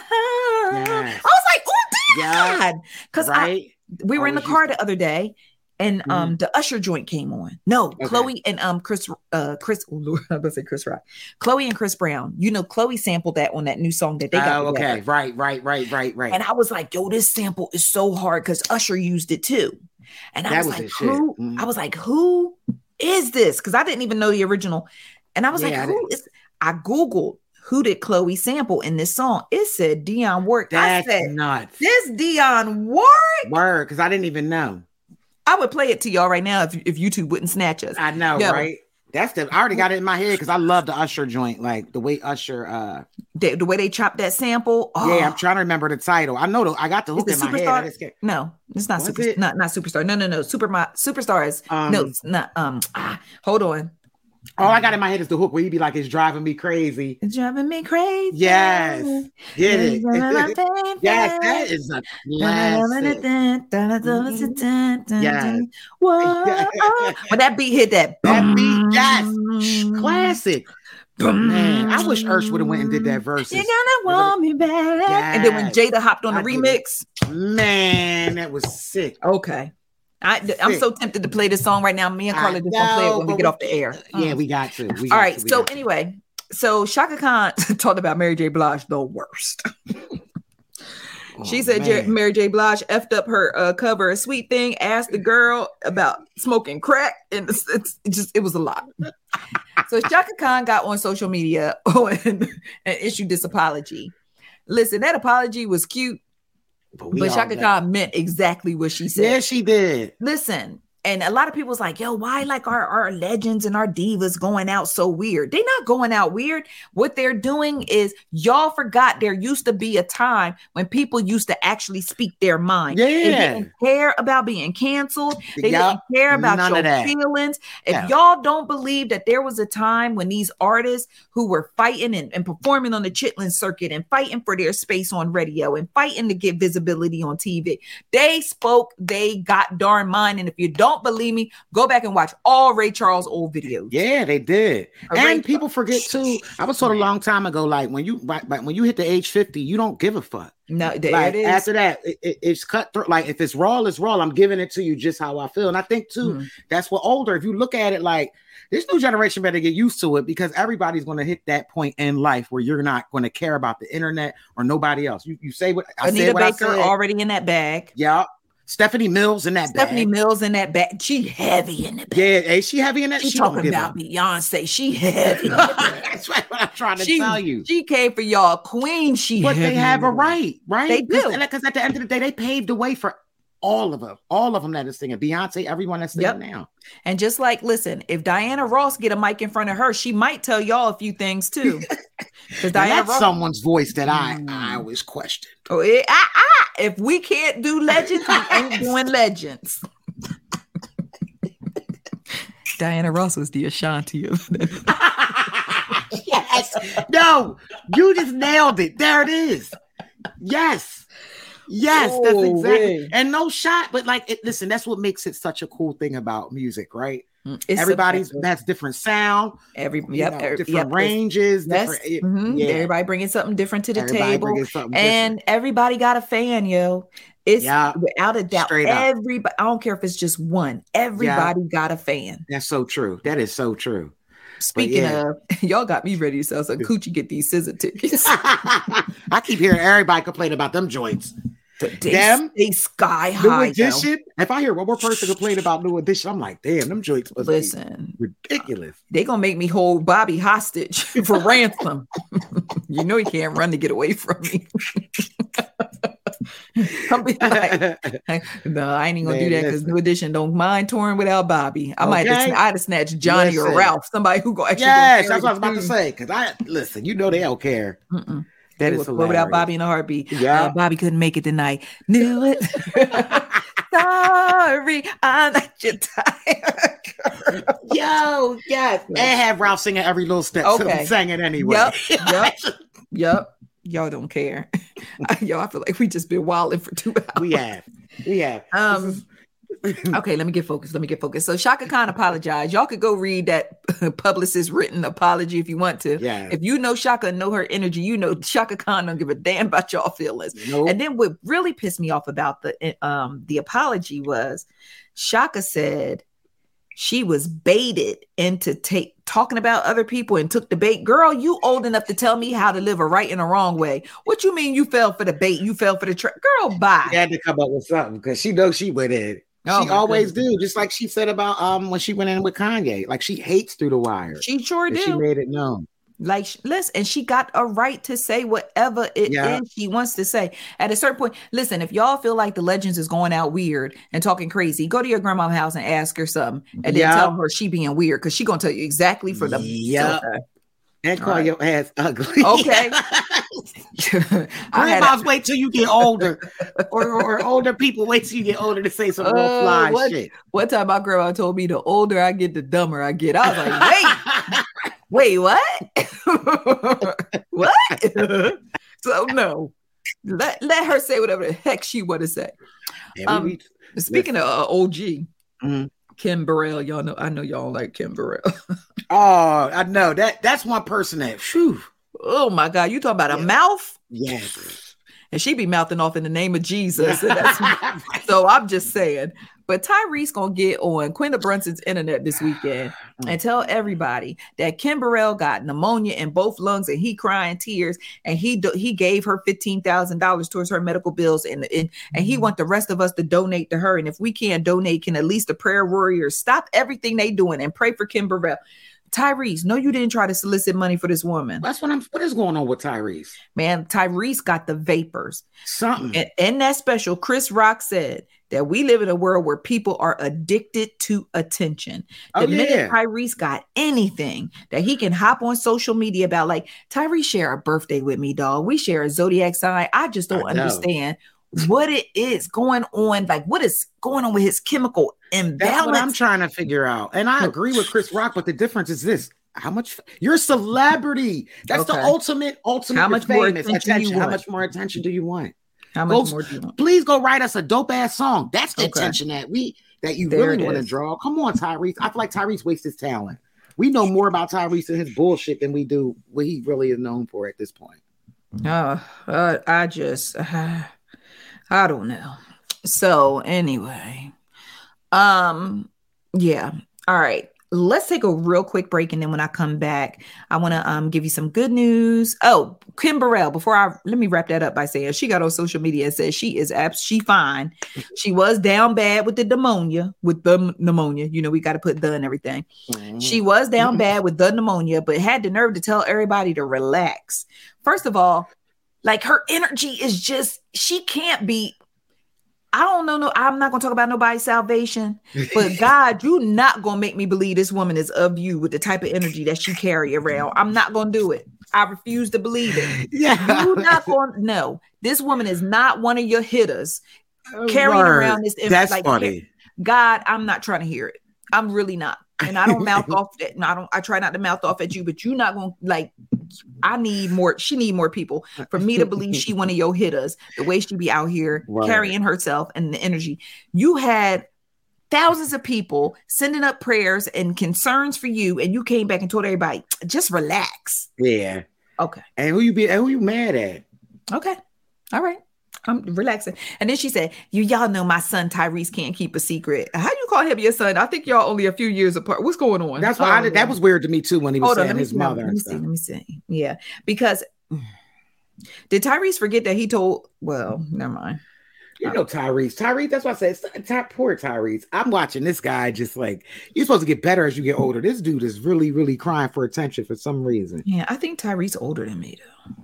Yes. I was like, oh Yeah. God. Because Right? we were in the car the other day and um the Usher joint came on. No, Chloe and um Chris uh Chris oh, I about to say Chris Rock. Chloe and Chris Brown. You know, Chloe sampled that on that new song that they got. Oh, together. okay. Right, right, right, right, right. And I was like, yo, this sample is so hard because Usher used it too. And I That was, was like, who? Mhm. I was like, who is this? Because I didn't even know the original. And I was Yeah, I like, who is I Googled who did Chloe sample in this song? It said Dionne Warwick. That's I said, nuts. this Dionne Warwick. Word, because I didn't even know. I would play it to y'all right now if, if YouTube wouldn't snatch us. I know, Yo, right? That's the I already got it in my head because I love the Usher joint, like the way Usher. uh The, the way they chopped that sample. Oh, Yeah, I'm trying to remember the title. I know the I got the hook in my head. Superstar? can't- No, it's not Was super. it? Not not superstar. No, no, no. Super my superstar is no. Um, It's not. Um. Ah, hold on. All I mm. got in my head is the hook where he'd be like, "It's driving me crazy." It's driving me crazy. Yes, get it. yes, that is a classic. Yes. Yes. Whoa. When that beat hit that, That beat, yes, classic. Man, I wish Ursh would have went and did that verse. You're gonna want me back. And then when Jada hopped on the I remix, Man, that was sick. okay. I, I'm so tempted to play this song right now. Me and Carla just gonna play it when we get off the air. Yeah, Mm. we got to. We got right. to, So anyway, so Chaka Khan talked about Mary J. Blige the worst. she Oh, said Jer- man. Mary J. Blige effed up her uh, cover of Sweet Thing, asked the girl about smoking crack, and it's, it's just it was a lot. so Chaka Khan got on social media and, and issued this apology. Listen, that apology was cute, but all Chaka. Khan meant exactly what she said Yeah, she did. listen and a lot of people was like yo why like our, our legends and our divas going out so weird? They're not going out weird. What they're doing is y'all forgot there used to be a time when people used to actually speak their mind. Yeah. they didn't care about being canceled. They Yup. didn't care about your feelings. If Yeah. y'all don't believe that there was a time when these artists who were fighting and, and performing on the chitlin circuit and fighting for their space on radio and fighting to get visibility on tv they spoke they got darn mind. And if you don't don't believe me, go back and watch all Ray Charles old videos. Yeah, they did. Ray And people forget too. I was told a long time ago, like when you like, when you hit the age 50, you don't give a fuck. No, Like it is. after that, it, it- it's cut through. Like if it's raw, it's raw. I'm giving it to you just how I feel. And I think too, Mhm. that's what older. If you look at it like this new generation better get used to it because everybody's going to hit that point in life where you're not going to care about the internet or nobody else. You, you say what I Anita said. What I Baker said. already in that bag. Yeah. Stephanie Mills in that Stephanie bag. Mills in that bag. She heavy in the bag. Yeah, hey, she heavy in that. She, She, talking about up. Beyonce. She heavy. in the bag. That's right. What I'm trying to she, tell you. she came for y'all queen. She But they have a right, right? They do. Because at the end of the day, they paved the way for all of them, all of them that is singing. Beyonce, everyone that's singing Yep. now. And just like, listen, if Diana Ross get a mic in front of her, she might tell y'all a few things too. Because Diana that's Ross, someone's voice that I Mm. I always question. oh, it, ah, ah, if we can't do legends, we ain't doing legends. Diana Ross was the Ashanti of yes. No, you just nailed it. There it is. Yes. Yes, that's Oh, exactly. man. And no shot, but like, it, listen, that's what makes it such a cool thing about music, right? It's Everybody's has different sound, every yep, know, every- different yep, ranges, different. it- mhm, yeah. Everybody bringing something different to the Everybody table. and everybody got a fan, yo. It's Yeah, without a doubt. Everybody, I don't care if it's just one. Everybody got a fan. That's so true. That is so true. Speaking yeah. of, y'all got me ready to sell some coochie. Get these SZA tickets. I keep hearing everybody complain about them joints. They, Them? they sky New high. yo. edition. If I hear one more person complain about new edition, I'm like, damn, them joints Listen, ridiculous. they gonna make me hold Bobby hostage for ransom. you know he can't run to get away from me. I'll be like, no, I ain't even gonna do that because. New Edition don't mind touring without Bobby. I might have Okay. I'd have snatched Johnny or Ralph, somebody who go actually. yes, that's what I was about to say. Cause I listen, you know they don't care. Mm-mm. That They is without. Bobby in a heartbeat. Yeah. Uh, Bobby couldn't make it tonight. Knew it. Sorry, I'm not your type. Yo, yes. And have Ralph singing every little step. So Okay. he sang it anyway. Yep, yep, yep. Y'all don't care. Y'all, I feel like we just been wilding for two hours. we have. We have. Um, okay, let me get focused. Let me get focused. So Chaka Khan apologized. Y'all could go read that publicist written apology if you want to. Yeah. If you know Chaka and know her energy, you know Chaka Khan don't give a damn about y'all feelings. Nope. And then what really pissed me off about the um the apology was Chaka said she was baited into take talking about other people and took the bait. Girl, you old enough to tell me how to live a right and a wrong way. What you mean you fell for the bait? You fell for the trap. Girl, bye. She had to come up with something because she knows she went in. Oh she always goodness. do, just like she said about um when she went in with Kanye. Like she hates through the wire. She sure and do. she made it known. Like, listen, and she got a right to say whatever it is Yeah. she wants to say. At a certain point, listen, if y'all feel like the legends is going out weird and talking crazy, go to your grandma's house and ask her something, and then tell her she being weird because she gonna tell you exactly for the Yeah. And call All right. your ass ugly. Okay. A- Grandmas wait till you get older, or, or, or older people wait till you get older to say some real Uh, fly what- shit. One time, my grandma told me the older I get, the dumber I get. I was like, wait, wait, what? what? so no, let let her say whatever the heck she want to say. Yeah, Um, we- Speaking of uh, OG, Mhm. Kim Burrell, y'all know I know y'all like Kim Burrell. oh, I know that that's one person that. Whew, oh my God, you talking about a mouth? yes. And she be mouthing off in the name of Jesus. So I'm just saying. But Tyrese gonna get on Quinta Brunson's internet this weekend mm. and tell everybody that Kim Burrell got pneumonia in both lungs and he crying tears and he do, he gave her fifteen thousand dollars towards her medical bills and, and and he mm-hmm. want the rest of us to donate to her and if we can't donate, can at least the prayer warriors stop everything they doing and pray for Kim Burrell. Tyrese, no, you didn't try to solicit money for this woman. That's what I'm. What is going on with Tyrese? Man, Tyrese got the vapors. Something. And in that special, Chris Rock said that we live in a world where people are addicted to attention. Oh, the Oh, minute yeah. Tyrese got anything that he can hop on social media about, like Tyrese share a birthday with me, dog. We share a zodiac sign. I just don't I understand what it is going on. Like, what is going on with his chemical imbalance. That's what I'm trying to figure out. And I agree with Chris Rock, but the difference is this. How much you're a celebrity? That's the ultimate, ultimate. How much more attention you How much more attention do you want? How much Go- more do you want? Please go write us a dope ass song. That's the Okay. attention that we that you There really want to draw. Come on, Tyrese. I feel like Tyrese wastes his talent. We know more about Tyrese and his bullshit than we do what he really is known for at this point. Uh, uh, I just, uh, I don't know. So anyway, um, yeah. All right. Let's take a real quick break, and then when I come back, I want to um give you some good news. Oh, Kim Burrell. Before I let me wrap that up by saying she got on social media and says she is abs she fine. She was down bad with the pneumonia, with the pneumonia. You know, we got to put the and everything. She was down bad with the pneumonia, but had the nerve to tell everybody to relax. First of all, like her energy is just, she can't be. I don't know. No, I'm not gonna talk about nobody's salvation, but God, you not gonna make me believe this woman is of you with the type of energy that she carry around. I'm not gonna do it. I refuse to believe it. Yeah. You not gonna no. This woman is not one of your hitters oh, carrying Word. around this. That's like, funny. God, I'm not trying to hear it. I'm really not. And I don't mouth off that. And I don't I try not to mouth off at you, but you're not gonna like I need more, she need more people for me to believe she one of your hitters, the way she be out here Right. carrying herself and the energy. You had thousands of people sending up prayers and concerns for you, and you came back and told everybody, just relax. Yeah. Okay. And who you be and who you mad at? Okay. All right. I'm relaxing. And then she said, You y'all know my son Tyrese can't keep a secret. How you call him your son? I think y'all only a few years apart. What's going on? That's why I oh, did, that was weird to me too when he was Hold on, saying let his see. mother Let me see. Let me see. Yeah. Because did Tyrese forget that he told well, never mind. You know Tyrese. Tyrese, that's why I said Ty, poor Tyrese. I'm watching this guy just like you're supposed to get better as you get older. This dude is really, really crying for attention for some reason. Yeah, I think Tyrese older than me though.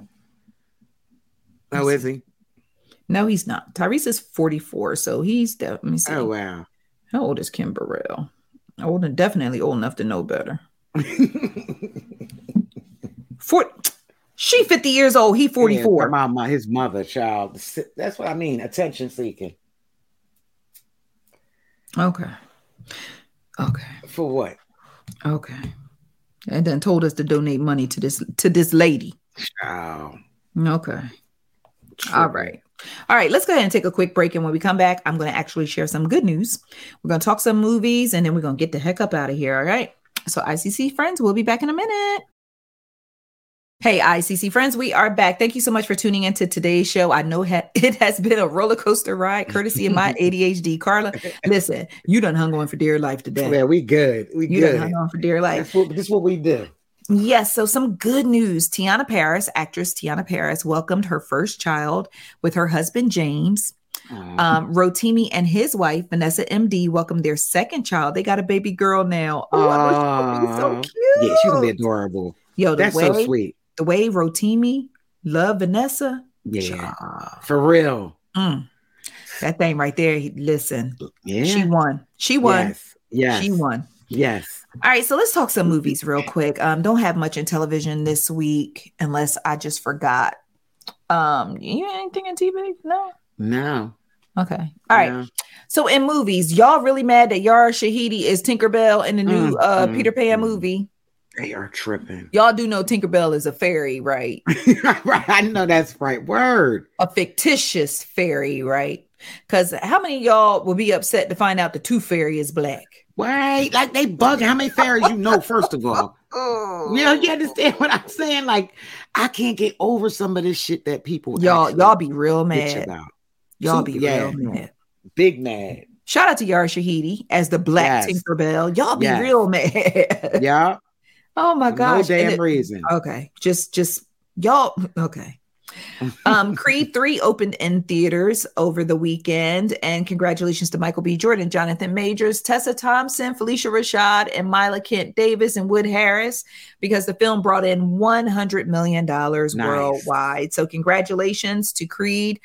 Oh, is he? No, he's not. Tyrese is 44, so he's de- let me see. Oh wow. How old is Kim Burrell? Old and definitely old enough to know better. Four, she 50 years old. He 44. Yeah, my, my his mother, child. That's what I mean. Attention seeking. Okay. Okay. For what? Okay. And then told us to donate money to this to this lady. Child. Okay. All right. All right, let's go ahead and take a quick break. And when we come back, I'm going to actually share some good news. We're going to talk some movies and then we're going to get the heck up out of here. All right. So, ICC friends, we'll be back in a minute. Hey, ICC friends, we are back. Thank you so much for tuning into today's show. I know ha- it has been a roller coaster ride, courtesy of my ADHD. Carla, listen, you done hung on for dear life today. Yeah, we good. We you good. done hung on for dear life. What, this is what we do. Yes, so some good news. Teyonah Parris, actress Teyonah Parris, welcomed her first child with her husband James. Um, Rotimi and his wife Vanessa Mdee welcomed their second child. They got a baby girl now. Oh, she's so cute. Yeah, she's gonna be adorable. Yo, the That's way, so sweet. The way Rotimi love Vanessa. Yeah, for real. Mm. That thing right there. Listen, Yeah, she won. She won. Yes, yes. She won. Yes. All right, so let's talk some movies real quick. Um, don't have much in television this week unless I just forgot. Um, you anything in TV? No. No. Okay. All right. No. So in movies, y'all really mad that Yara Shahidi is Tinkerbell in the new Mm, uh mm, Peter Pan mm. movie? They are tripping. Y'all do know Tinkerbell is a fairy, right? right. I know that's right. Word. A fictitious fairy, right? Because how many of y'all will be upset to find out the Tooth Fairy is black? Wait, like they bug how many fairies you know, first of all. Oh. You know, you understand what I'm saying? Like, I can't get over some of this shit that people Y'all, y'all be real bitch mad. about. Y'all Super- be yeah. real mad. Big mad. Shout out to Yara Shahidi as the Black Yes. Tinkerbell. Y'all be Yes. real mad. Yeah. oh my god. no gosh. And damn it- reason. Okay. Just just y'all okay. Um Creed 3 opened in theaters over the weekend and congratulations to Michael B. Jordan, Jonathan Majors, Tessa Thompson, Phylicia Rashad and Mila Kent Davis and Wood Harris because the film brought in 100 million dollars Nice. worldwide. So congratulations to Creed.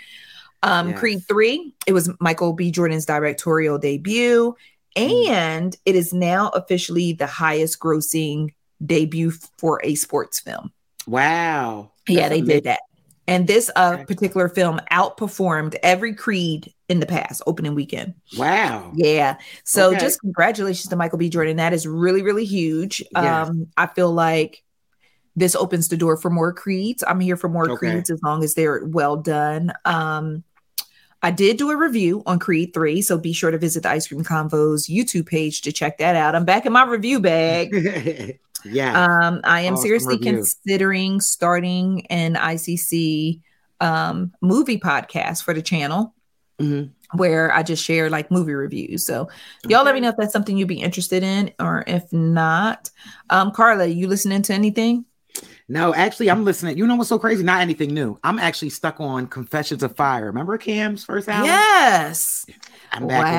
Um Yes. Creed 3, it was Michael B. Jordan's directorial debut Mm. and it is now officially the highest grossing debut for a sports film. Wow. Yeah, That's they amazing. did that. And this uh, particular film outperformed every Creed in the past opening weekend. Wow. Yeah. So Okay. just congratulations to Michael B. Jordan. That is really, really huge. Yes. Um, I feel like this opens the door for more creeds. I'm here for more Okay. creeds as long as they're well done. Um, I did do a review on Creed 3, so be sure to visit the Ice Cream Convos YouTube page to check that out. I'm back in my review bag. yeah. Um, I am Awesome seriously review. considering starting an ICC um, movie podcast for the channel Mhm. where I just share like movie reviews. So y'all let me know if that's something you'd be interested in, or if not. Um, Carla, you listening to anything? No, actually, I'm listening. You know what's so crazy? Not anything new. I'm actually stuck on Confessions of Fire. Remember Cam's first album? Yes. I'm back on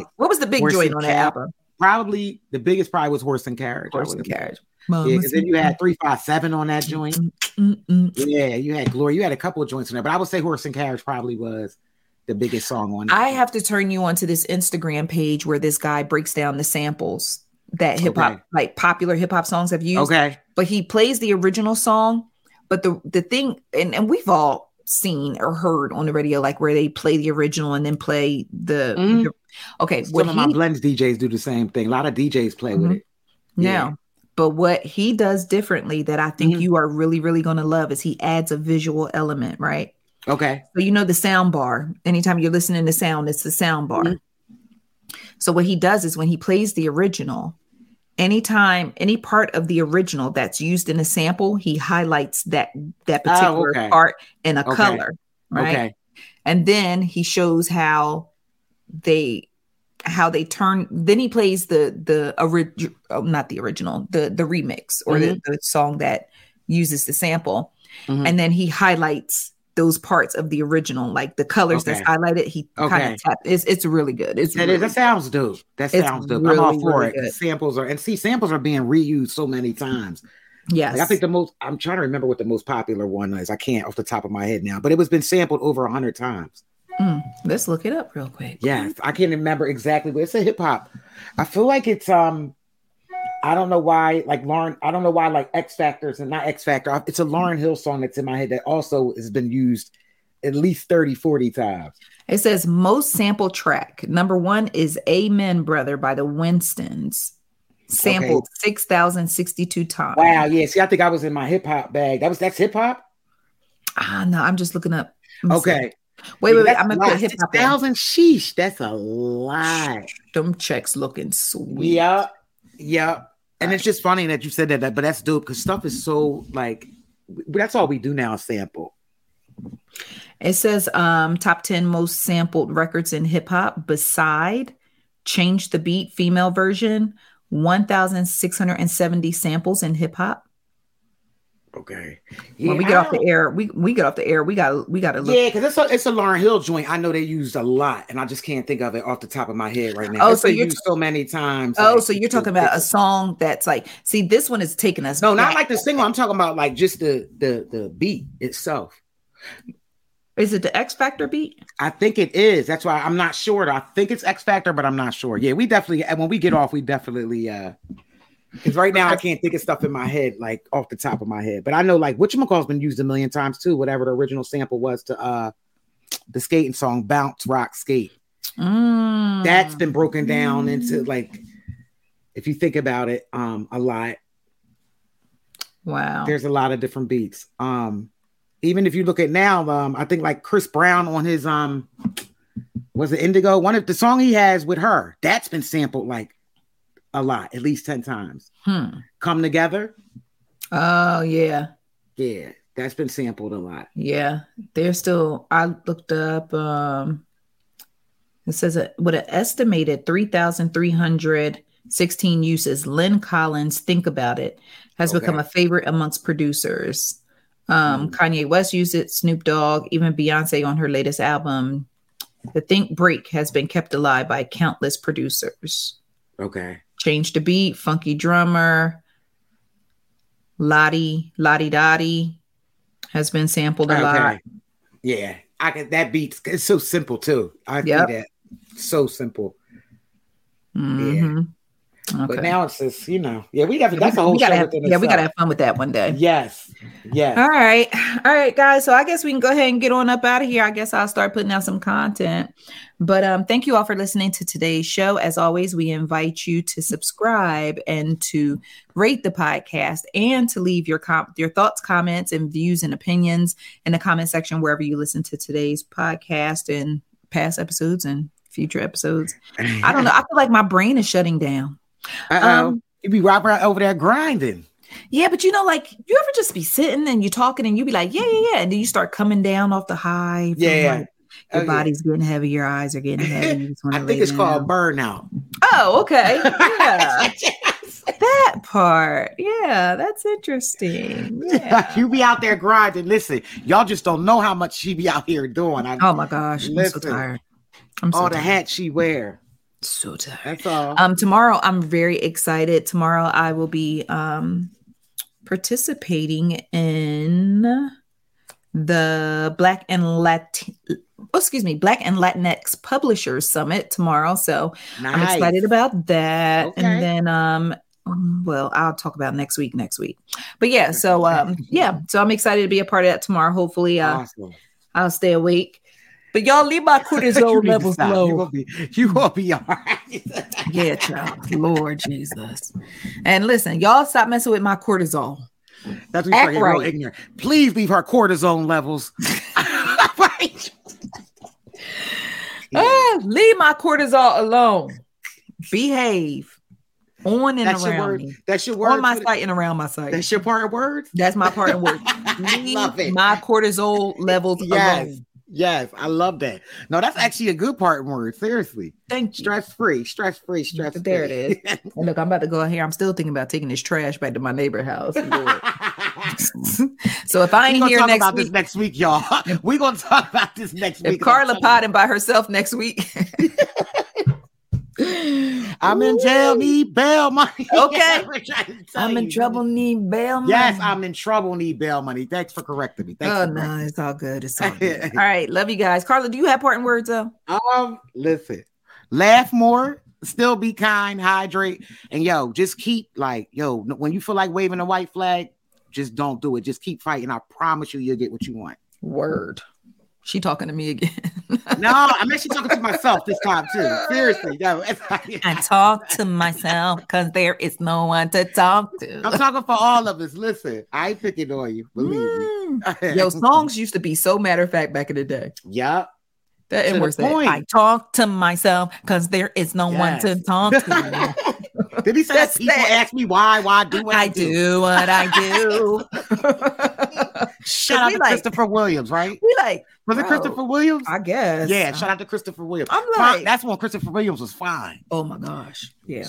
that. What was the big joint and on that album? Probably the biggest probably was Horse and Carriage. Horse and have- Carriage. Yeah, because then you had three five seven on that joint. Mm-mm. Yeah, you had Glory. You had a couple of joints in there, but I would say Horse and Carriage probably was the biggest song on it. I have to turn you onto this Instagram page where this guy breaks down the samples that hip hop, Okay. like popular hip hop songs have used. Okay. But he plays the original song. But the the thing, and, and we've all seen or heard on the radio, like where they play the original and then play the. Mhm. the- okay. Some What of my he blends DJs do the same thing. A lot of DJs play with Mhm. it. now, but what he does differently that I think Mhm. you are really, really going to love is he adds a visual element, right? Okay. So you know the sound bar. Anytime you're listening to sound, it's the sound bar. Mhm. So what he does is when he plays the original, anytime any part of the original that's used in a sample, he highlights that that Oh, particular okay. part in a Okay. color, right? Okay. And then he shows how they how they turn then he plays the the original not the original the the remix or the, Mm-hmm. the song that uses the sample Mhm. and then he highlights those parts of the original like the colors that's highlighted he kind of tap it's it's really good it's That, really is, that sounds dope. That sounds dope. I'm all for really it. good. Samples are and see samples are being reused so many times. yes Like, I think the most I'm trying to remember what the most popular one is. I can't off the top of my head now, but it was been sampled over a hundred times. Mm, let's look it up real quick Yes, I can't remember exactly, but it's a hip hop. I feel like it's um, I don't know why, like Lauren, I don't know why, like X Factors and not X Factor. It's a Lauryn Hill song that's in my head that also has been used at least 30, 40 times. it says most sample track number one is amen brother by the winstons sampled 6062 times Wow, yeah. See, I think I was in my hip hop bag. That was that's hip hop. ah no i'm just looking up see. Okay. wait wait wait i'm a gonna put hip hop. 6,000 sheesh. That's a lot. them checks looking sweet Yeah, yeah. And it's just funny that you said that, that but that's dope because stuff is so like that's all we do now sample. It says um top 10 most sampled records in hip hop beside Change the Beat female version 1670 samples in hip hop. Okay. when we get off the air, we we get off the air, we got we got to look. Yeah, because it's a it's a Lauryn Hill joint. I know they used a lot, and I just can't think of it off the top of my head right now. Oh, It's so you're t- so many times. Oh, like, so you're talking about a song that's like see this one is taking us no, not like the single. I'm talking about like just the the the beat itself. Is it the X Factor beat? I think it is. That's why I'm not sure. I think it's X Factor, but I'm not sure. Yeah, we definitely. And when we get off, we definitely. uh Because right now I can't think of stuff in my head like off the top of my head, but I know like what has been used a million times too. Whatever the original sample was to uh the skating song "Bounce Rock Skate." Mm. That's been broken down into like, if you think about it, um, a lot. Wow. There's a lot of different beats. Um, even if you look at now, um, I think like Chris Brown on his um, was it Indigo? One of the song he has with her that's been sampled like a lot, at least ten times. Hmm. Come together, Oh yeah. yeah, that's been sampled a lot. Yeah, they're still. I looked up. Um, it says uh, with an estimated three thousand three hundred sixteen uses, Lyn Collins "Think About It" has become a favorite amongst producers. Um, Kanye West used it. Snoop Dogg, even Beyonce on her latest album. The Think Break has been kept alive by countless producers. Okay, Change the Beat, Funky Drummer, Lottie, Lottie Dottie has been sampled a lot. yeah, I can. That beat it's so simple too. I Yep. think that so simple. Mhm. But Okay. now it's just you know, yeah, we have that's a whole we gotta show have, yeah, we gotta have fun with that one day. Yes, yes. All right. All right, guys. So I guess we can go ahead and get on up out of here. I guess I'll start putting out some content. But um, thank you all for listening to today's show. As always, we invite you to subscribe and to rate the podcast and to leave your your thoughts, comments, and views and opinions in the comment section wherever you listen to today's podcast and past episodes and future episodes. I don't know. I feel like my brain is shutting down. Uh-oh. Um, you be right, right over there grinding. Yeah, but you know, like you ever just be sitting and you're talking and you be like, yeah, yeah, yeah, and then you start coming down off the high. Yeah. like, your Oh, yeah. body's getting heavy, your eyes are getting heavy. you just I think it's down. called burnout. Oh, okay. Yeah. that part. Yeah, that's interesting. Yeah. you be out there grinding. Listen, y'all just don't know how much she be out here doing. I, Oh my gosh, listen, I'm so tired. I'm so all the hats she wear. So tired. That's all. Um, tomorrow I'm very excited. Tomorrow I will be um participating in the Black and Latin oh, excuse me, Black and Latinx Publishers Summit tomorrow. So I'm excited about that. Okay. And then um well, I'll talk about next week next week. But yeah, so um yeah, so I'm excited to be a part of that tomorrow. Hopefully uh awesome. I'll stay awake. But y'all leave my cortisol levels stop. You low. gonna be, you gonna be all right. Yeah, child. Lord Jesus. And listen, y'all stop messing with my cortisol. That's what you're real right. ignorant. Please leave her cortisone levels. Right. Ah, leave my cortisol alone. Behave on and That's your around word. me. That's your word. On my site and around my site. That's your part of words. That's my part of words. Leave love it. my cortisol levels Yes. alone. Yes, I love that. No, that's mm. actually a good part word. Seriously. Thank you. Stress free, stress free, stress free. There it is. And look, I'm about to go out here. I'm still thinking about taking this trash back to my neighbor house. So if I ain't here next about week, this next week, y'all. We're gonna talk about this next if week. Carla potting by herself next week, I'm in jail, need bail money. Okay. We're trying to tell I'm in you. trouble, need bail. Money. Yes. I'm in trouble, need bail money. Thanks for correcting me. Thanks Oh no, correcting it's all good. It's all good. all right, love you guys. Carla, do you have parting words though? Um, listen, laugh more, still be kind, hydrate, and yo, just keep like yo. When you feel like waving a white flag, just don't do it. Just keep fighting. I promise you, you'll get what you want. Word. She talking to me again. No, I'm actually talking to myself this time too. Seriously, no. I talk to myself because there is no one to talk to. I'm talking for all of us. Listen, I ain't picking on you. Believe Mm. me. Yo, songs used to be so matter of fact back in the day. Yeah. That and the word said, point. I talk to myself because there is no one to talk to. Did he say That's people that. ask me why? Why I do what I, I do what I do. Shout out to like- Christopher Williams, right? we like, Was it Christopher Williams? I guess. yeah, shout out to Christopher Williams. I'm Fine- like- that's when Christopher Williams was fine. Oh my gosh. Yeah.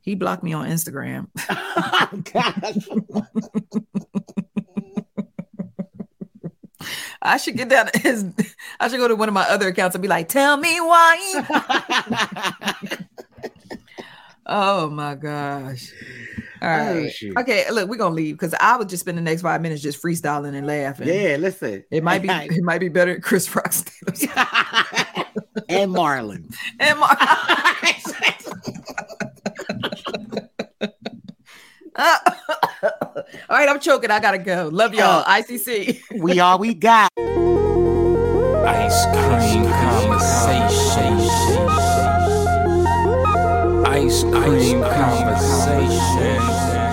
He blocked me on Instagram. I should get down to his I should go to one of my other accounts and be like, tell me why. Oh my gosh. All oh, right. Oh, okay, look, we're gonna leave because I would just spend the next five minutes just freestyling and laughing. yeah, listen. It might be it might be better at Chris Rock stand-ups. and Marlon. and Mar- All right, I'm choking. I gotta go. Love y'all. Uh, ICC. we all we got. Ice cream conversation ice cream conversation.